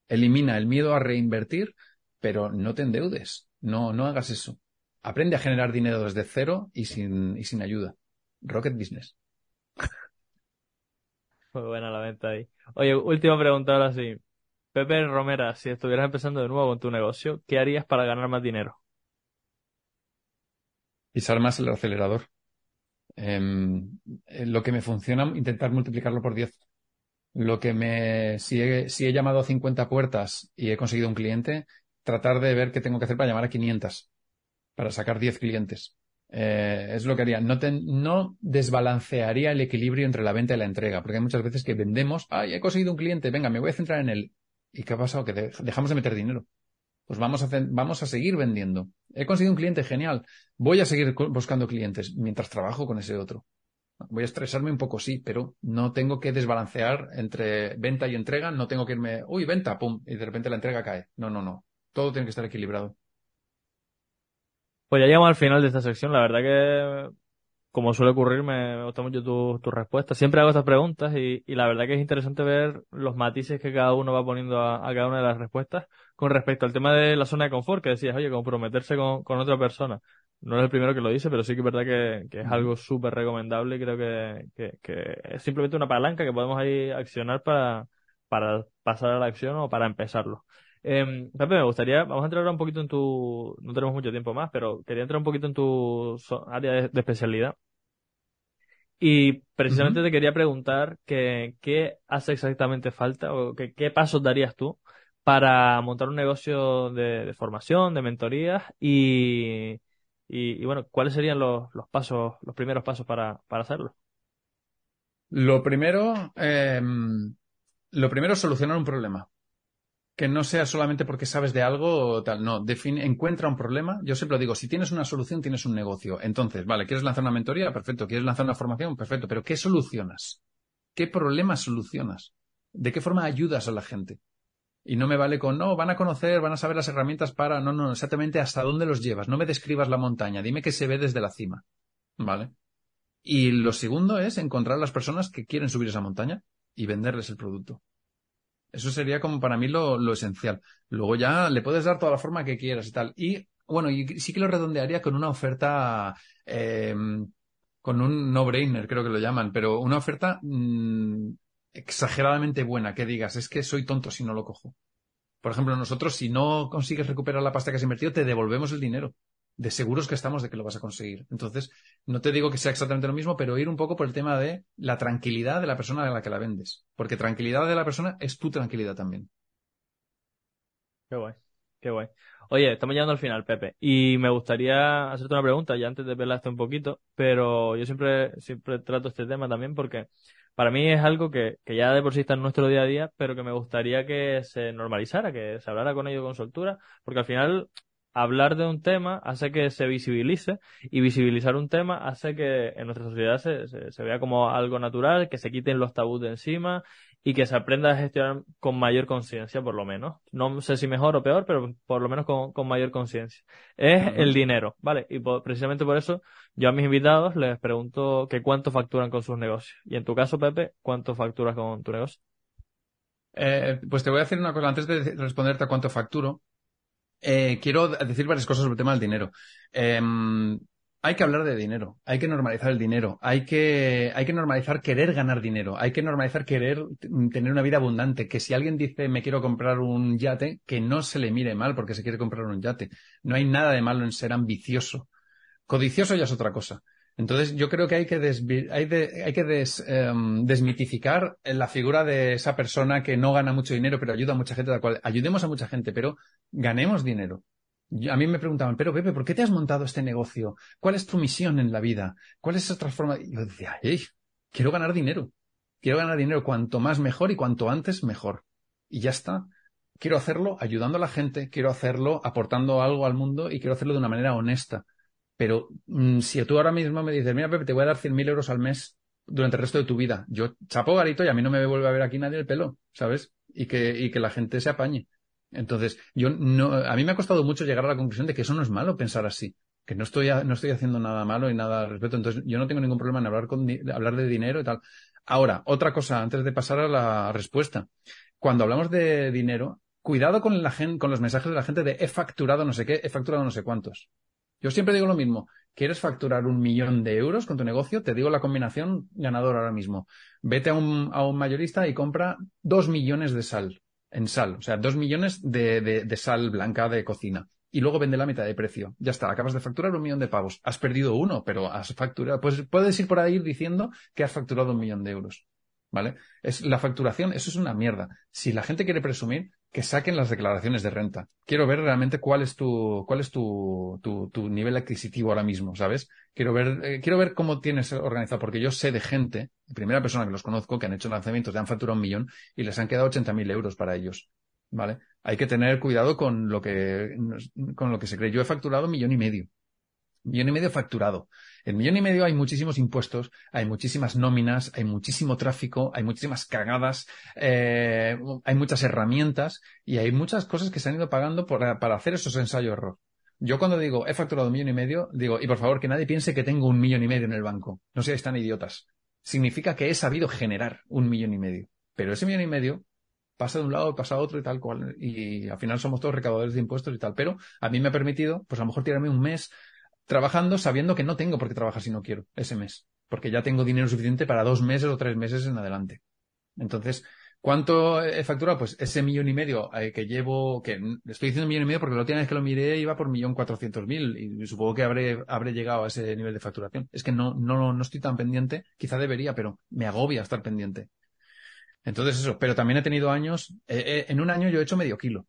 Elimina el miedo a reinvertir, pero no te endeudes. No, no hagas eso. Aprende a generar dinero desde cero y sin, y sin ayuda. Rocket Business. [laughs] Muy buena la venta ahí. Oye, última pregunta ahora sí. Pepe Romera, si estuvieras empezando de nuevo con tu negocio, ¿qué harías para ganar más dinero? Pisar más el acelerador. Em, eh, lo que me funciona, intentar multiplicarlo por 10. Lo que me, si he, llamado a 50 puertas y he conseguido un cliente, tratar de ver qué tengo que hacer para llamar a 500, para sacar 10 clientes. Eh, es lo que haría. No, no desbalancearía el equilibrio entre la venta y la entrega, porque hay muchas veces que vendemos, ay, he conseguido un cliente, venga, me voy a centrar en él. ¿Y qué ha pasado? Que dejamos de meter dinero. Pues vamos a, vamos a seguir vendiendo. He conseguido un cliente genial. Voy a seguir buscando clientes mientras trabajo con ese otro. Voy a estresarme un poco, sí, pero no tengo que desbalancear entre venta y entrega. No tengo que irme, uy, venta, pum, y de repente la entrega cae. No, no, no. Todo tiene que estar equilibrado. Pues ya llegamos al final de esta sección. La verdad que como suele ocurrir, me gusta mucho tu, tu respuesta. Siempre hago estas preguntas y, y, la verdad que es interesante ver los matices que cada uno va poniendo a, cada una de las respuestas con respecto al tema de la zona de confort, que decías, oye, comprometerse con, con otra persona. No es el primero que lo dice, pero sí que es verdad que, que es algo súper recomendable y creo que, que, que, es simplemente una palanca que podemos ahí accionar para, para pasar a la acción o para empezarlo. Eh, Pepe, me gustaría, vamos a entrar ahora un poquito en tu, no tenemos mucho tiempo más, pero quería entrar un poquito en tu área de, especialidad. Y precisamente te quería preguntar que, qué hace exactamente falta o que, qué pasos darías tú para montar un negocio de, formación, de mentorías y, y, bueno, cuáles serían los, los, pasos, los primeros pasos para, para hacerlo. Lo primero, eh, lo primero es solucionar un problema que no sea solamente porque sabes de algo o tal. No, define, encuentra un problema. Yo siempre lo digo, si tienes una solución, tienes un negocio. Entonces, vale, ¿quieres lanzar una mentoría? Perfecto. ¿Quieres lanzar una formación? Perfecto. Pero ¿qué solucionas? ¿Qué problemas solucionas? ¿De qué forma ayudas a la gente? Y no me vale con, no, van a conocer, van a saber las herramientas para, no, no, exactamente hasta dónde los llevas. No me describas la montaña, dime que se ve desde la cima. ¿Vale? Y lo segundo es encontrar las personas que quieren subir esa montaña y venderles el producto. Eso sería como para mí lo, lo, esencial. Luego ya le puedes dar toda la forma que quieras y tal. Y bueno, y sí que lo redondearía con una oferta, eh, con un no-brainer, creo que lo llaman, pero una oferta mmm, exageradamente buena, que digas, es que soy tonto si no lo cojo. Por ejemplo, nosotros, si no consigues recuperar la pasta que has invertido, te devolvemos el dinero de seguros que estamos de que lo vas a conseguir. Entonces, no te digo que sea exactamente lo mismo, pero ir un poco por el tema de la tranquilidad de la persona a la que la vendes. Porque tranquilidad de la persona es tu tranquilidad también. Qué guay, qué guay. Oye, estamos llegando al final, Pepe, y me gustaría hacerte una pregunta, ya antes de verla un poquito, pero yo siempre, siempre trato este tema también porque para mí es algo que, que ya de por sí está en nuestro día a día, pero que me gustaría que se normalizara, que se hablara con ello con soltura, porque al final hablar de un tema hace que se visibilice y visibilizar un tema hace que en nuestra sociedad se, se, vea como algo natural, que se quiten los tabús de encima y que se aprenda a gestionar con mayor conciencia, por lo menos. No sé si mejor o peor, pero por lo menos con, con mayor conciencia. Es el dinero, ¿vale? Y precisamente por eso yo a mis invitados les pregunto que cuánto facturan con sus negocios. Y en tu caso, Pepe, ¿cuánto facturas con tu negocio? Eh, pues te voy a decir una cosa antes de responderte a cuánto facturo. Eh, quiero decir varias cosas sobre el tema del dinero. Em, hay que hablar de dinero, hay que normalizar el dinero, hay que, hay que normalizar querer ganar dinero, hay que normalizar querer tener una vida abundante, que si alguien dice me quiero comprar un yate, que no se le mire mal porque se quiere comprar un yate. No hay nada de malo en ser ambicioso. Codicioso ya es otra cosa. Entonces, yo creo que hay que, hay, hay que em, desmitificar la figura de esa persona que no gana mucho dinero, pero ayuda a mucha gente, cual ayudemos a mucha gente, pero ganemos dinero. a mí me preguntaban, pero Pepe, ¿por qué te has montado este negocio? ¿Cuál es tu misión en la vida? ¿Cuál es forma? Y yo decía, hey, quiero ganar dinero. Quiero ganar dinero cuanto más mejor y cuanto antes mejor. Y ya está. quiero hacerlo ayudando a la gente, quiero hacerlo aportando algo al mundo y quiero hacerlo de una manera honesta. Pero mm, si tú ahora mismo me dices, mira, Pepe, te voy a dar 100.000 euros al mes durante el resto de tu vida, yo chapo garito y a mí no me vuelve a ver aquí nadie el pelo, ¿sabes? Y que, y que la gente se apañe. Entonces, yo no, a mí me ha costado mucho llegar a la conclusión de que eso no es malo pensar así, que no estoy, no estoy haciendo nada malo y nada al respecto. Entonces, yo no tengo ningún problema en hablar con, hablar de dinero y tal. Ahora, otra cosa, antes de pasar a la respuesta. Cuando hablamos de dinero, cuidado con la con los mensajes de la gente de he facturado no sé qué, he facturado no sé cuántos. Yo siempre digo lo mismo. ¿Quieres facturar un millón de euros con tu negocio? Te digo la combinación ganadora ahora mismo. Vete a un, mayorista y compra dos millones de sal en sal, o sea, dos millones de, de, sal blanca de cocina. Y luego vende la mitad de precio. Ya está, acabas de facturar un millón de pavos. Has perdido uno, pero has facturado. Pues puedes ir por ahí diciendo que has facturado un millón de euros. ¿Vale? Es la facturación, eso es una mierda. Si la gente quiere presumir, que saquen las declaraciones de renta. Quiero ver realmente cuál es tu, cuál es tu, tu, tu nivel adquisitivo ahora mismo, ¿sabes? Quiero ver, eh, quiero ver cómo tienes organizado, porque yo sé de gente, primera persona que los conozco, que han hecho lanzamientos, de han facturado un millón y les han quedado 80.000 euros para ellos. ¿Vale? Hay que tener cuidado con lo que, con lo que se cree. Yo he facturado un millón y medio. Millón y medio facturado. En millón y medio hay muchísimos impuestos, hay muchísimas nóminas, hay muchísimo tráfico, hay muchísimas cagadas, eh, hay muchas herramientas y hay muchas cosas que se han ido pagando para hacer esos ensayos error. Yo cuando digo he facturado un millón y medio, digo, y por favor que nadie piense que tengo un millón y medio en el banco. No seáis tan idiotas. Significa que he sabido generar un millón y medio. Pero ese millón y medio pasa de un lado, pasa a otro y tal cual. Y al final somos todos recaudadores de impuestos y tal. Pero a mí me ha permitido, pues a lo mejor tirarme un mes trabajando sabiendo que no tengo por qué trabajar si no quiero ese mes, porque ya tengo dinero suficiente para dos meses o tres meses en adelante. Entonces, ¿cuánto he facturado? Pues ese millón y medio eh, que llevo, que estoy diciendo millón y medio porque la última vez que lo miré iba por millón cuatrocientos mil y supongo que habré, habré llegado a ese nivel de facturación. Es que no, no, no estoy tan pendiente, quizá debería, pero me agobia estar pendiente. Entonces eso, pero también he tenido años, eh, eh, en un año yo he hecho medio kilo.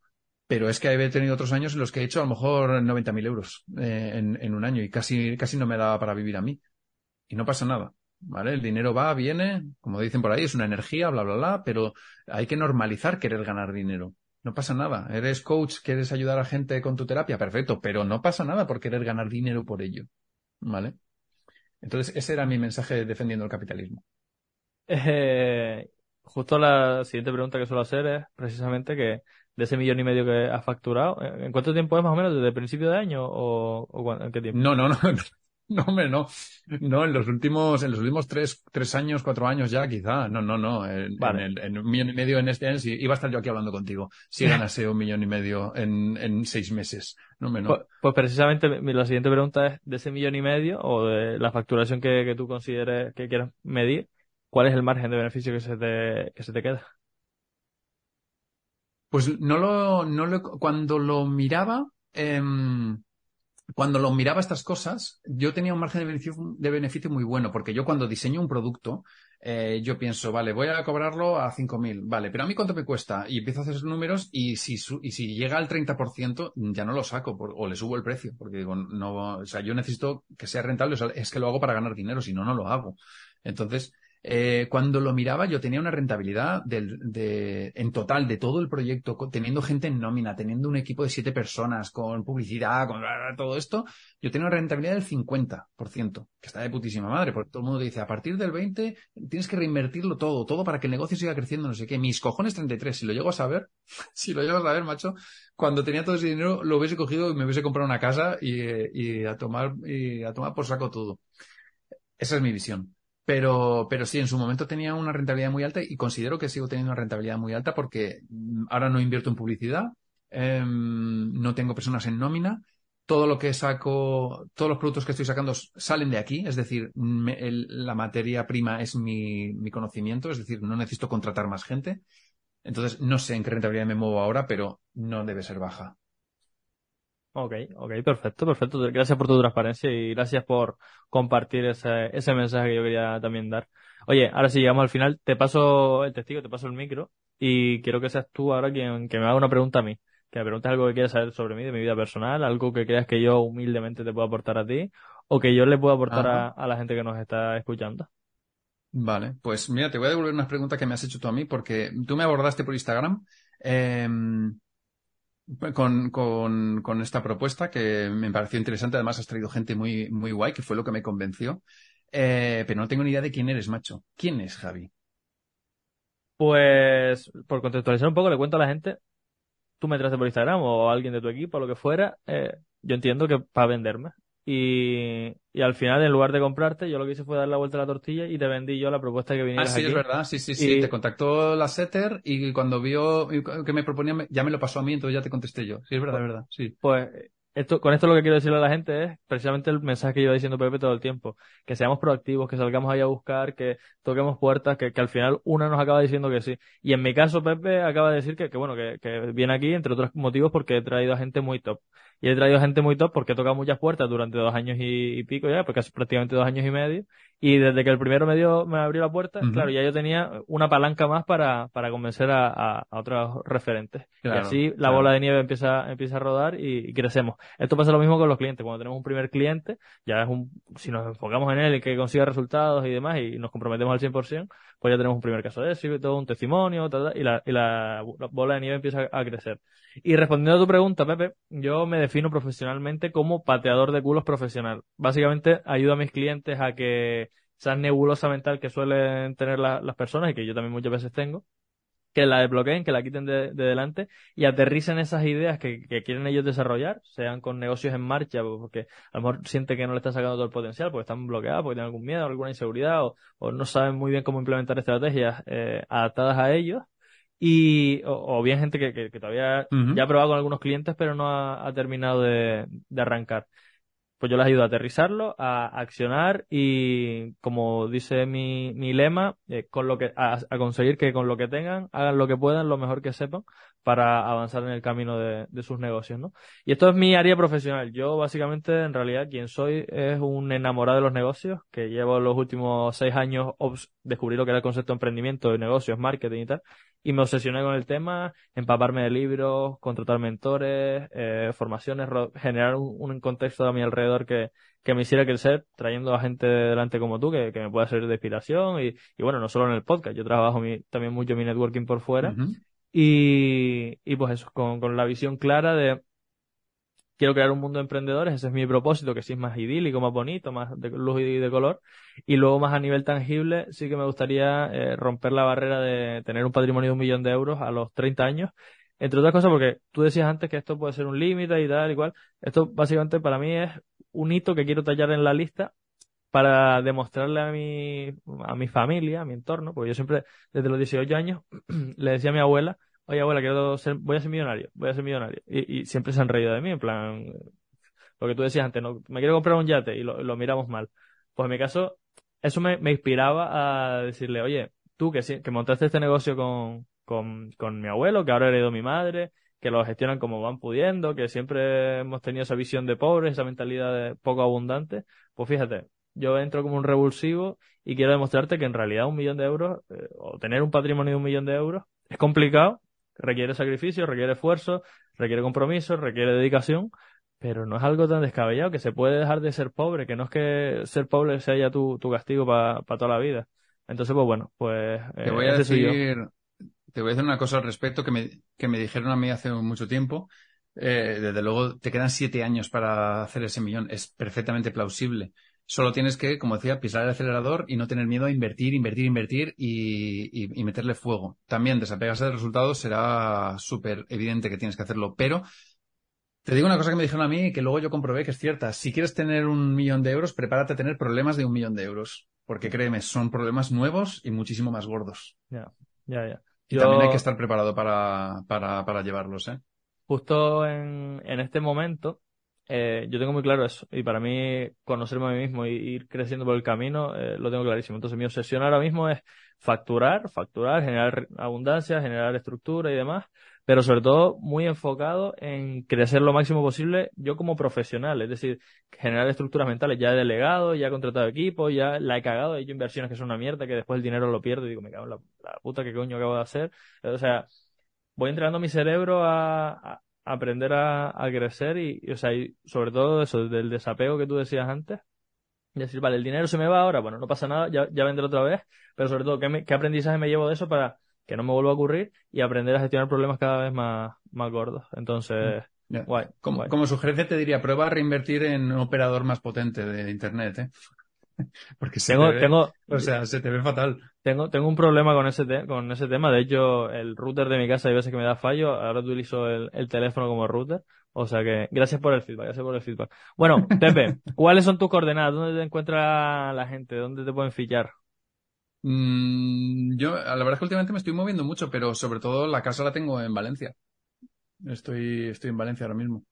Pero es que he tenido otros años en los que he hecho a lo mejor 90.000 euros eh, en, un año y casi, casi no me daba para vivir a mí. Y no pasa nada. ¿Vale? El dinero va, viene, como dicen por ahí, es una energía, bla, bla, bla, pero hay que normalizar querer ganar dinero. No pasa nada. Eres coach, quieres ayudar a gente con tu terapia, perfecto, pero no pasa nada por querer ganar dinero por ello. ¿Vale? Entonces, ese era mi mensaje defendiendo el capitalismo. Eh, justo la siguiente pregunta que suelo hacer es precisamente que de ese millón y medio que has facturado, ¿en cuánto tiempo es más o menos? ¿Desde el principio de año o, o en qué tiempo? No, no, [laughs] no. No, hombre, no. No, en los últimos, en los últimos tres, tres años, cuatro años ya, quizá. No, no, no. En, en, un millón y medio en este año, sí, iba a estar yo aquí hablando contigo. Si [laughs] ganase un millón y medio en, en seis meses. No, hombre, no. Pues, pues, precisamente la siguiente pregunta es, de ese millón y medio o de la facturación que, que tú consideres que quieras medir, ¿cuál es el margen de beneficio que se te, que se te queda? Pues no lo, no lo, cuando lo miraba, eh, cuando lo miraba estas cosas, yo tenía un margen de beneficio, muy bueno, porque yo cuando diseño un producto, eh, yo pienso, vale, voy a cobrarlo a 5.000, vale, pero a mí cuánto me cuesta? Y empiezo a hacer números y si, y si llega al 30%, ya no lo saco o le subo el precio, porque digo, no, o sea, yo necesito que sea rentable, es que lo hago para ganar dinero, si no, no lo hago. Entonces, eh, cuando lo miraba, yo tenía una rentabilidad del, de, en total de todo el proyecto, teniendo gente en nómina, teniendo un equipo de siete personas, con publicidad, con todo esto, yo tenía una rentabilidad del 50%, que está de putísima madre, porque todo el mundo dice, a partir del 20 tienes que reinvertirlo todo, todo para que el negocio siga creciendo, no sé qué. Mis cojones 33, si lo llego a saber, [laughs] si lo llego a saber, macho, cuando tenía todo ese dinero lo hubiese cogido y me hubiese comprado una casa y, y a tomar, y a tomar por saco todo. Esa es mi visión. Pero, pero sí, en su momento tenía una rentabilidad muy alta y considero que sigo teniendo una rentabilidad muy alta porque mm, ahora no invierto en publicidad, em, no tengo personas en nómina, todo lo que saco, todos los productos que estoy sacando salen de aquí, es decir, la materia prima es mi, mi conocimiento, es decir, no necesito contratar más gente. Entonces, no sé en qué rentabilidad me muevo ahora, pero no debe ser baja. Ok, ok, perfecto, perfecto. Gracias por tu transparencia y gracias por compartir ese, ese mensaje que yo quería también dar. Oye, ahora sí llegamos al final, te paso el testigo, te paso el micro y quiero que seas tú ahora quien que me haga una pregunta a mí. Que me preguntes algo que quieras saber sobre mí, de mi vida personal, algo que creas que yo humildemente te puedo aportar a ti o que yo le puedo aportar a, a la gente que nos está escuchando. Vale, pues mira, te voy a devolver unas preguntas que me has hecho tú a mí porque tú me abordaste por Instagram em, con, con, con, esta propuesta que me pareció interesante. Además, has traído gente muy, muy guay, que fue lo que me convenció. Eh, pero no tengo ni idea de quién eres, macho. ¿Quién es Javi? Pues, por contextualizar un poco, le cuento a la gente, tú me traes por Instagram o alguien de tu equipo, lo que fuera, eh, yo entiendo que para venderme. Y, y, al final, en lugar de comprarte, yo lo que hice fue dar la vuelta a la tortilla y te vendí yo la propuesta que vinieras Ah, sí, aquí. es verdad, sí, sí, sí. Te contactó la setter y cuando vio que me proponía, ya me lo pasó a mí, entonces ya te contesté yo. Sí, es verdad, es verdad, sí. Pues esto, con esto lo que quiero decirle a la gente es precisamente el mensaje que iba diciendo Pepe todo el tiempo. Que seamos proactivos, que salgamos ahí a buscar, que toquemos puertas, que, que al final una nos acaba diciendo que sí. Y en mi caso, Pepe acaba de decir que, que bueno, que, que viene aquí, entre otros motivos, porque he traído a gente muy top. Y he traído a gente muy top porque he tocado muchas puertas durante dos años y, y pico ya, porque casi prácticamente dos años y medio. Y desde que el primero me dio, me abrió la puerta, claro, ya yo tenía una palanca más para, para convencer a, a, a otros referentes. Claro, y así la claro. bola de nieve empieza, empieza a rodar y, y crecemos. Esto pasa lo mismo con los clientes. Cuando tenemos un primer cliente, ya es un, si nos enfocamos en él y que consiga resultados y demás y nos comprometemos al 100%, pues ya tenemos un primer caso de éxito, un testimonio, ta, ta, y, la, y la, la bola de nieve empieza a crecer. Y respondiendo a tu pregunta, Pepe, yo me defino profesionalmente como pateador de culos profesional. Básicamente ayudo a mis clientes a que esa nebulosa mental que suelen tener la- las personas y que yo también muchas veces tengo, que la desbloqueen, que la quiten de, de delante y aterricen esas ideas que, que quieren ellos desarrollar, sean con negocios en marcha, pues, porque a lo mejor sienten que no le están sacando todo el potencial, porque están bloqueados, porque tienen algún miedo, alguna inseguridad, o, o no saben muy bien cómo implementar estrategias eh, adaptadas a ellos. Y, o, o bien gente que, que- que todavía ya ha probado con algunos clientes, pero no ha, ha terminado de, de arrancar. Pues yo les ayudo a aterrizarlo, a accionar y, como dice mi, mi lema, eh, con lo que, a, a conseguir que con lo que tengan hagan lo que puedan, lo mejor que sepan, para avanzar en el camino de, de sus negocios, ¿no? Y esto es mi área profesional. Yo, básicamente, en realidad, quien soy es un enamorado de los negocios, que llevo los últimos seis años descubrí lo que era el concepto de emprendimiento, de negocios, marketing y tal, y me obsesioné con el tema, empaparme de libros, contratar mentores, eh, formaciones, generar un, contexto a mi alrededor que, que me hiciera crecer, trayendo a gente delante como tú, que, que me pueda servir de inspiración, y, y bueno, no solo en el podcast, yo trabajo mi- también mucho mi networking por fuera. Y, y pues eso, con, con la visión clara de quiero crear un mundo de emprendedores, ese es mi propósito, que sí es más idílico, más bonito, más de luz y de color. Y luego más a nivel tangible, sí que me gustaría eh, romper la barrera de tener un patrimonio de un millón de euros a los 30 años. Entre otras cosas, porque tú decías antes que esto puede ser un límite y tal y cual. Esto básicamente para mí es un hito que quiero tallar en la lista para demostrarle a mi, a mi familia, a mi entorno, porque yo siempre, desde los 18 años, [clears throat] le decía a mi abuela, oye abuela, quiero ser, voy a ser millonario, voy a ser millonario. Y, y siempre se han reído de mí, en plan, lo que tú decías antes, no, me quiero comprar un yate y lo, lo miramos mal. Pues en mi caso, eso me, me inspiraba a decirle, oye, tú que, que montaste este negocio con, con, con mi abuelo, que ahora heredó mi madre, que lo gestionan como van pudiendo, que siempre hemos tenido esa visión de pobres, esa mentalidad de poco abundante, pues fíjate, yo entro como un revulsivo y quiero demostrarte que en realidad un millón de euros, eh, o tener un patrimonio de un millón de euros, es complicado, requiere sacrificio, requiere esfuerzo, requiere compromiso, requiere dedicación, pero no es algo tan descabellado que se puede dejar de ser pobre, que no es que ser pobre sea ya tu, tu castigo para toda la vida. Entonces, pues bueno, pues Te eh, voy a decir, te voy a decir una cosa al respecto que me, que me dijeron a mí hace mucho tiempo. Eh, desde luego, te quedan siete años para hacer ese millón. Es perfectamente plausible. Solo tienes que, como decía, pisar el acelerador y no tener miedo a invertir, invertir, invertir y, y- y meterle fuego. También desapegarse del resultado será súper evidente que tienes que hacerlo, pero te digo una cosa que me dijeron a mí y que luego yo comprobé que es cierta. Si quieres tener un millón de euros, prepárate a tener problemas de un millón de euros. Porque créeme, son problemas nuevos y muchísimo más gordos. Ya, ya, ya. Y Yo- también hay que estar preparado para, para, para llevarlos, ¿eh? justo en, en este momento, eh, yo tengo muy claro eso. Y para mí, conocerme a mí mismo y ir creciendo por el camino, eh, lo tengo clarísimo. Entonces, mi obsesión ahora mismo es facturar, facturar, generar abundancia, generar estructura y demás. Pero sobre todo, muy enfocado en crecer lo máximo posible yo como profesional. Es decir, generar estructuras mentales. Ya he delegado, ya he contratado equipos, ya la he cagado, he hecho inversiones que son una mierda, que después el dinero lo pierdo y digo, me cago en la, puta que coño acabo de hacer. O sea, voy entrenando mi cerebro a aprender a, a crecer y, y, o sea, y sobre todo eso, del desapego que tú decías antes. Y decir, vale, el dinero se me va ahora, bueno, no pasa nada, ya, ya vendré otra vez, pero sobre todo, ¿qué, me- qué aprendizaje me llevo de eso para que no me vuelva a ocurrir y aprender a gestionar problemas cada vez más, más gordos. Entonces, guay, como, como sugerencia te diría, prueba a reinvertir en un operador más potente de Internet, ¿eh? [laughs] Porque se tengo, te ve, tengo, o sea, se te ve fatal. Tengo, tengo un problema con ese, con ese tema. De hecho, el router de mi casa hay veces que me da fallo. Ahora utilizo el, el teléfono como router. O sea que, gracias por el feedback, gracias por el feedback. Bueno, [laughs] Pepe, ¿cuáles son tus coordenadas? ¿Dónde te encuentra la gente? ¿Dónde te pueden fichar? Mm, yo, la verdad es que últimamente me estoy moviendo mucho, pero sobre todo la casa la tengo en Valencia. Estoy, estoy en Valencia ahora mismo.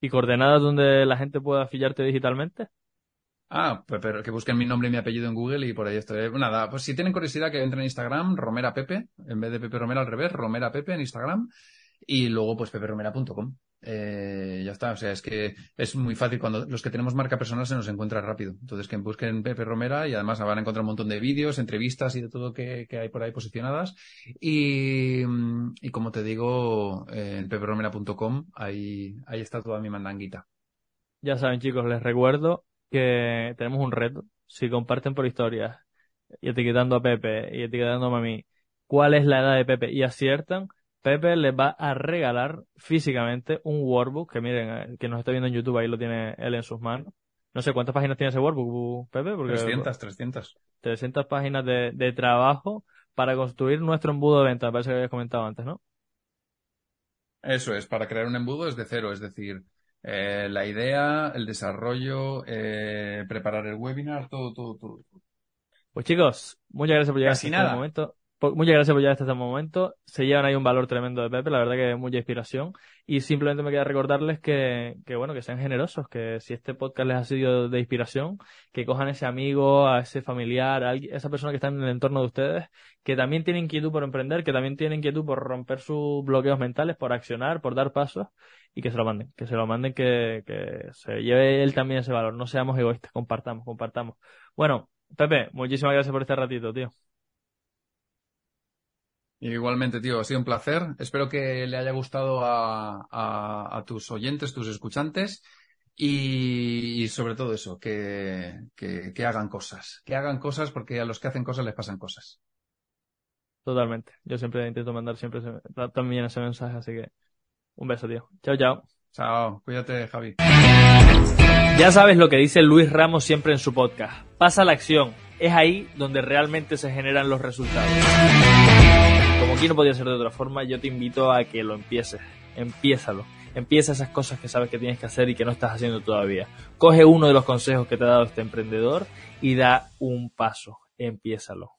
¿Y coordenadas donde la gente pueda ficharte digitalmente? Ah, pues pero que busquen mi nombre y mi apellido en Google y por ahí estoy. Nada, pues si tienen curiosidad que entren en Instagram, Romera Pepe, en vez de Pepe Romera al revés, Romera Pepe en Instagram y luego pues peperomera.com. Eh, ya está, o sea, es que es muy fácil cuando los que tenemos marca personal se nos encuentra rápido. Entonces que busquen Pepe Romera y además van a encontrar un montón de vídeos, entrevistas y de todo que, hay por ahí posicionadas. Y, y como te digo, en peperomera.com ahí, ahí está toda mi mandanguita. Ya saben chicos, les recuerdo que tenemos un reto. Si comparten por historias y etiquetando a Pepe y etiquetando a mí cuál es la edad de Pepe y aciertan, Pepe les va a regalar físicamente un workbook que miren, eh, que nos está viendo en YouTube, ahí lo tiene él en sus manos. No sé cuántas páginas tiene ese workbook, Pepe. Porque, 300, 300. 300 páginas de, de trabajo para construir nuestro embudo de venta, parece que habías comentado antes, ¿no? Eso es, para crear un embudo es de cero, es decir, eh, la idea, el desarrollo, eh, preparar el webinar, todo, todo, todo. Pues chicos, muchas gracias por llegar Casi hasta nada. este momento. Po- Muchas gracias por llegar hasta este momento. Se llevan ahí un valor tremendo de Pepe, la verdad que mucha inspiración. Y simplemente me queda recordarles que, que bueno, que sean generosos, que si este podcast les ha sido de inspiración, que cojan ese amigo, a ese familiar, a alguien- esa persona que está en el entorno de ustedes, que también tiene inquietud por emprender, que también tiene inquietud por romper sus bloqueos mentales, por accionar, por dar pasos, y que se lo manden, que se lo manden, que, que se lleve él también ese valor. No seamos egoístas, compartamos, compartamos. Bueno, Pepe, muchísimas gracias por este ratito, tío. Igualmente, tío, ha sido un placer. Espero que le haya gustado a, a, a tus oyentes, tus escuchantes. Y, y sobre todo eso, que, que, que hagan cosas. Que hagan cosas porque a los que hacen cosas les pasan cosas. Totalmente. Yo siempre intento mandar siempre ese- también ese mensaje, así que un beso, tío. Chao, chao. Chao, cuídate, Javi. Ya sabes lo que dice Luis Ramos siempre en su podcast. Pasa la acción. Es ahí donde realmente se generan los resultados. Como aquí no podía ser de otra forma, yo te invito a que lo empieces. Empiézalo. Empieza esas cosas que sabes que tienes que hacer y que no estás haciendo todavía. Coge uno de los consejos que te ha dado este emprendedor y da un paso. Empiézalo.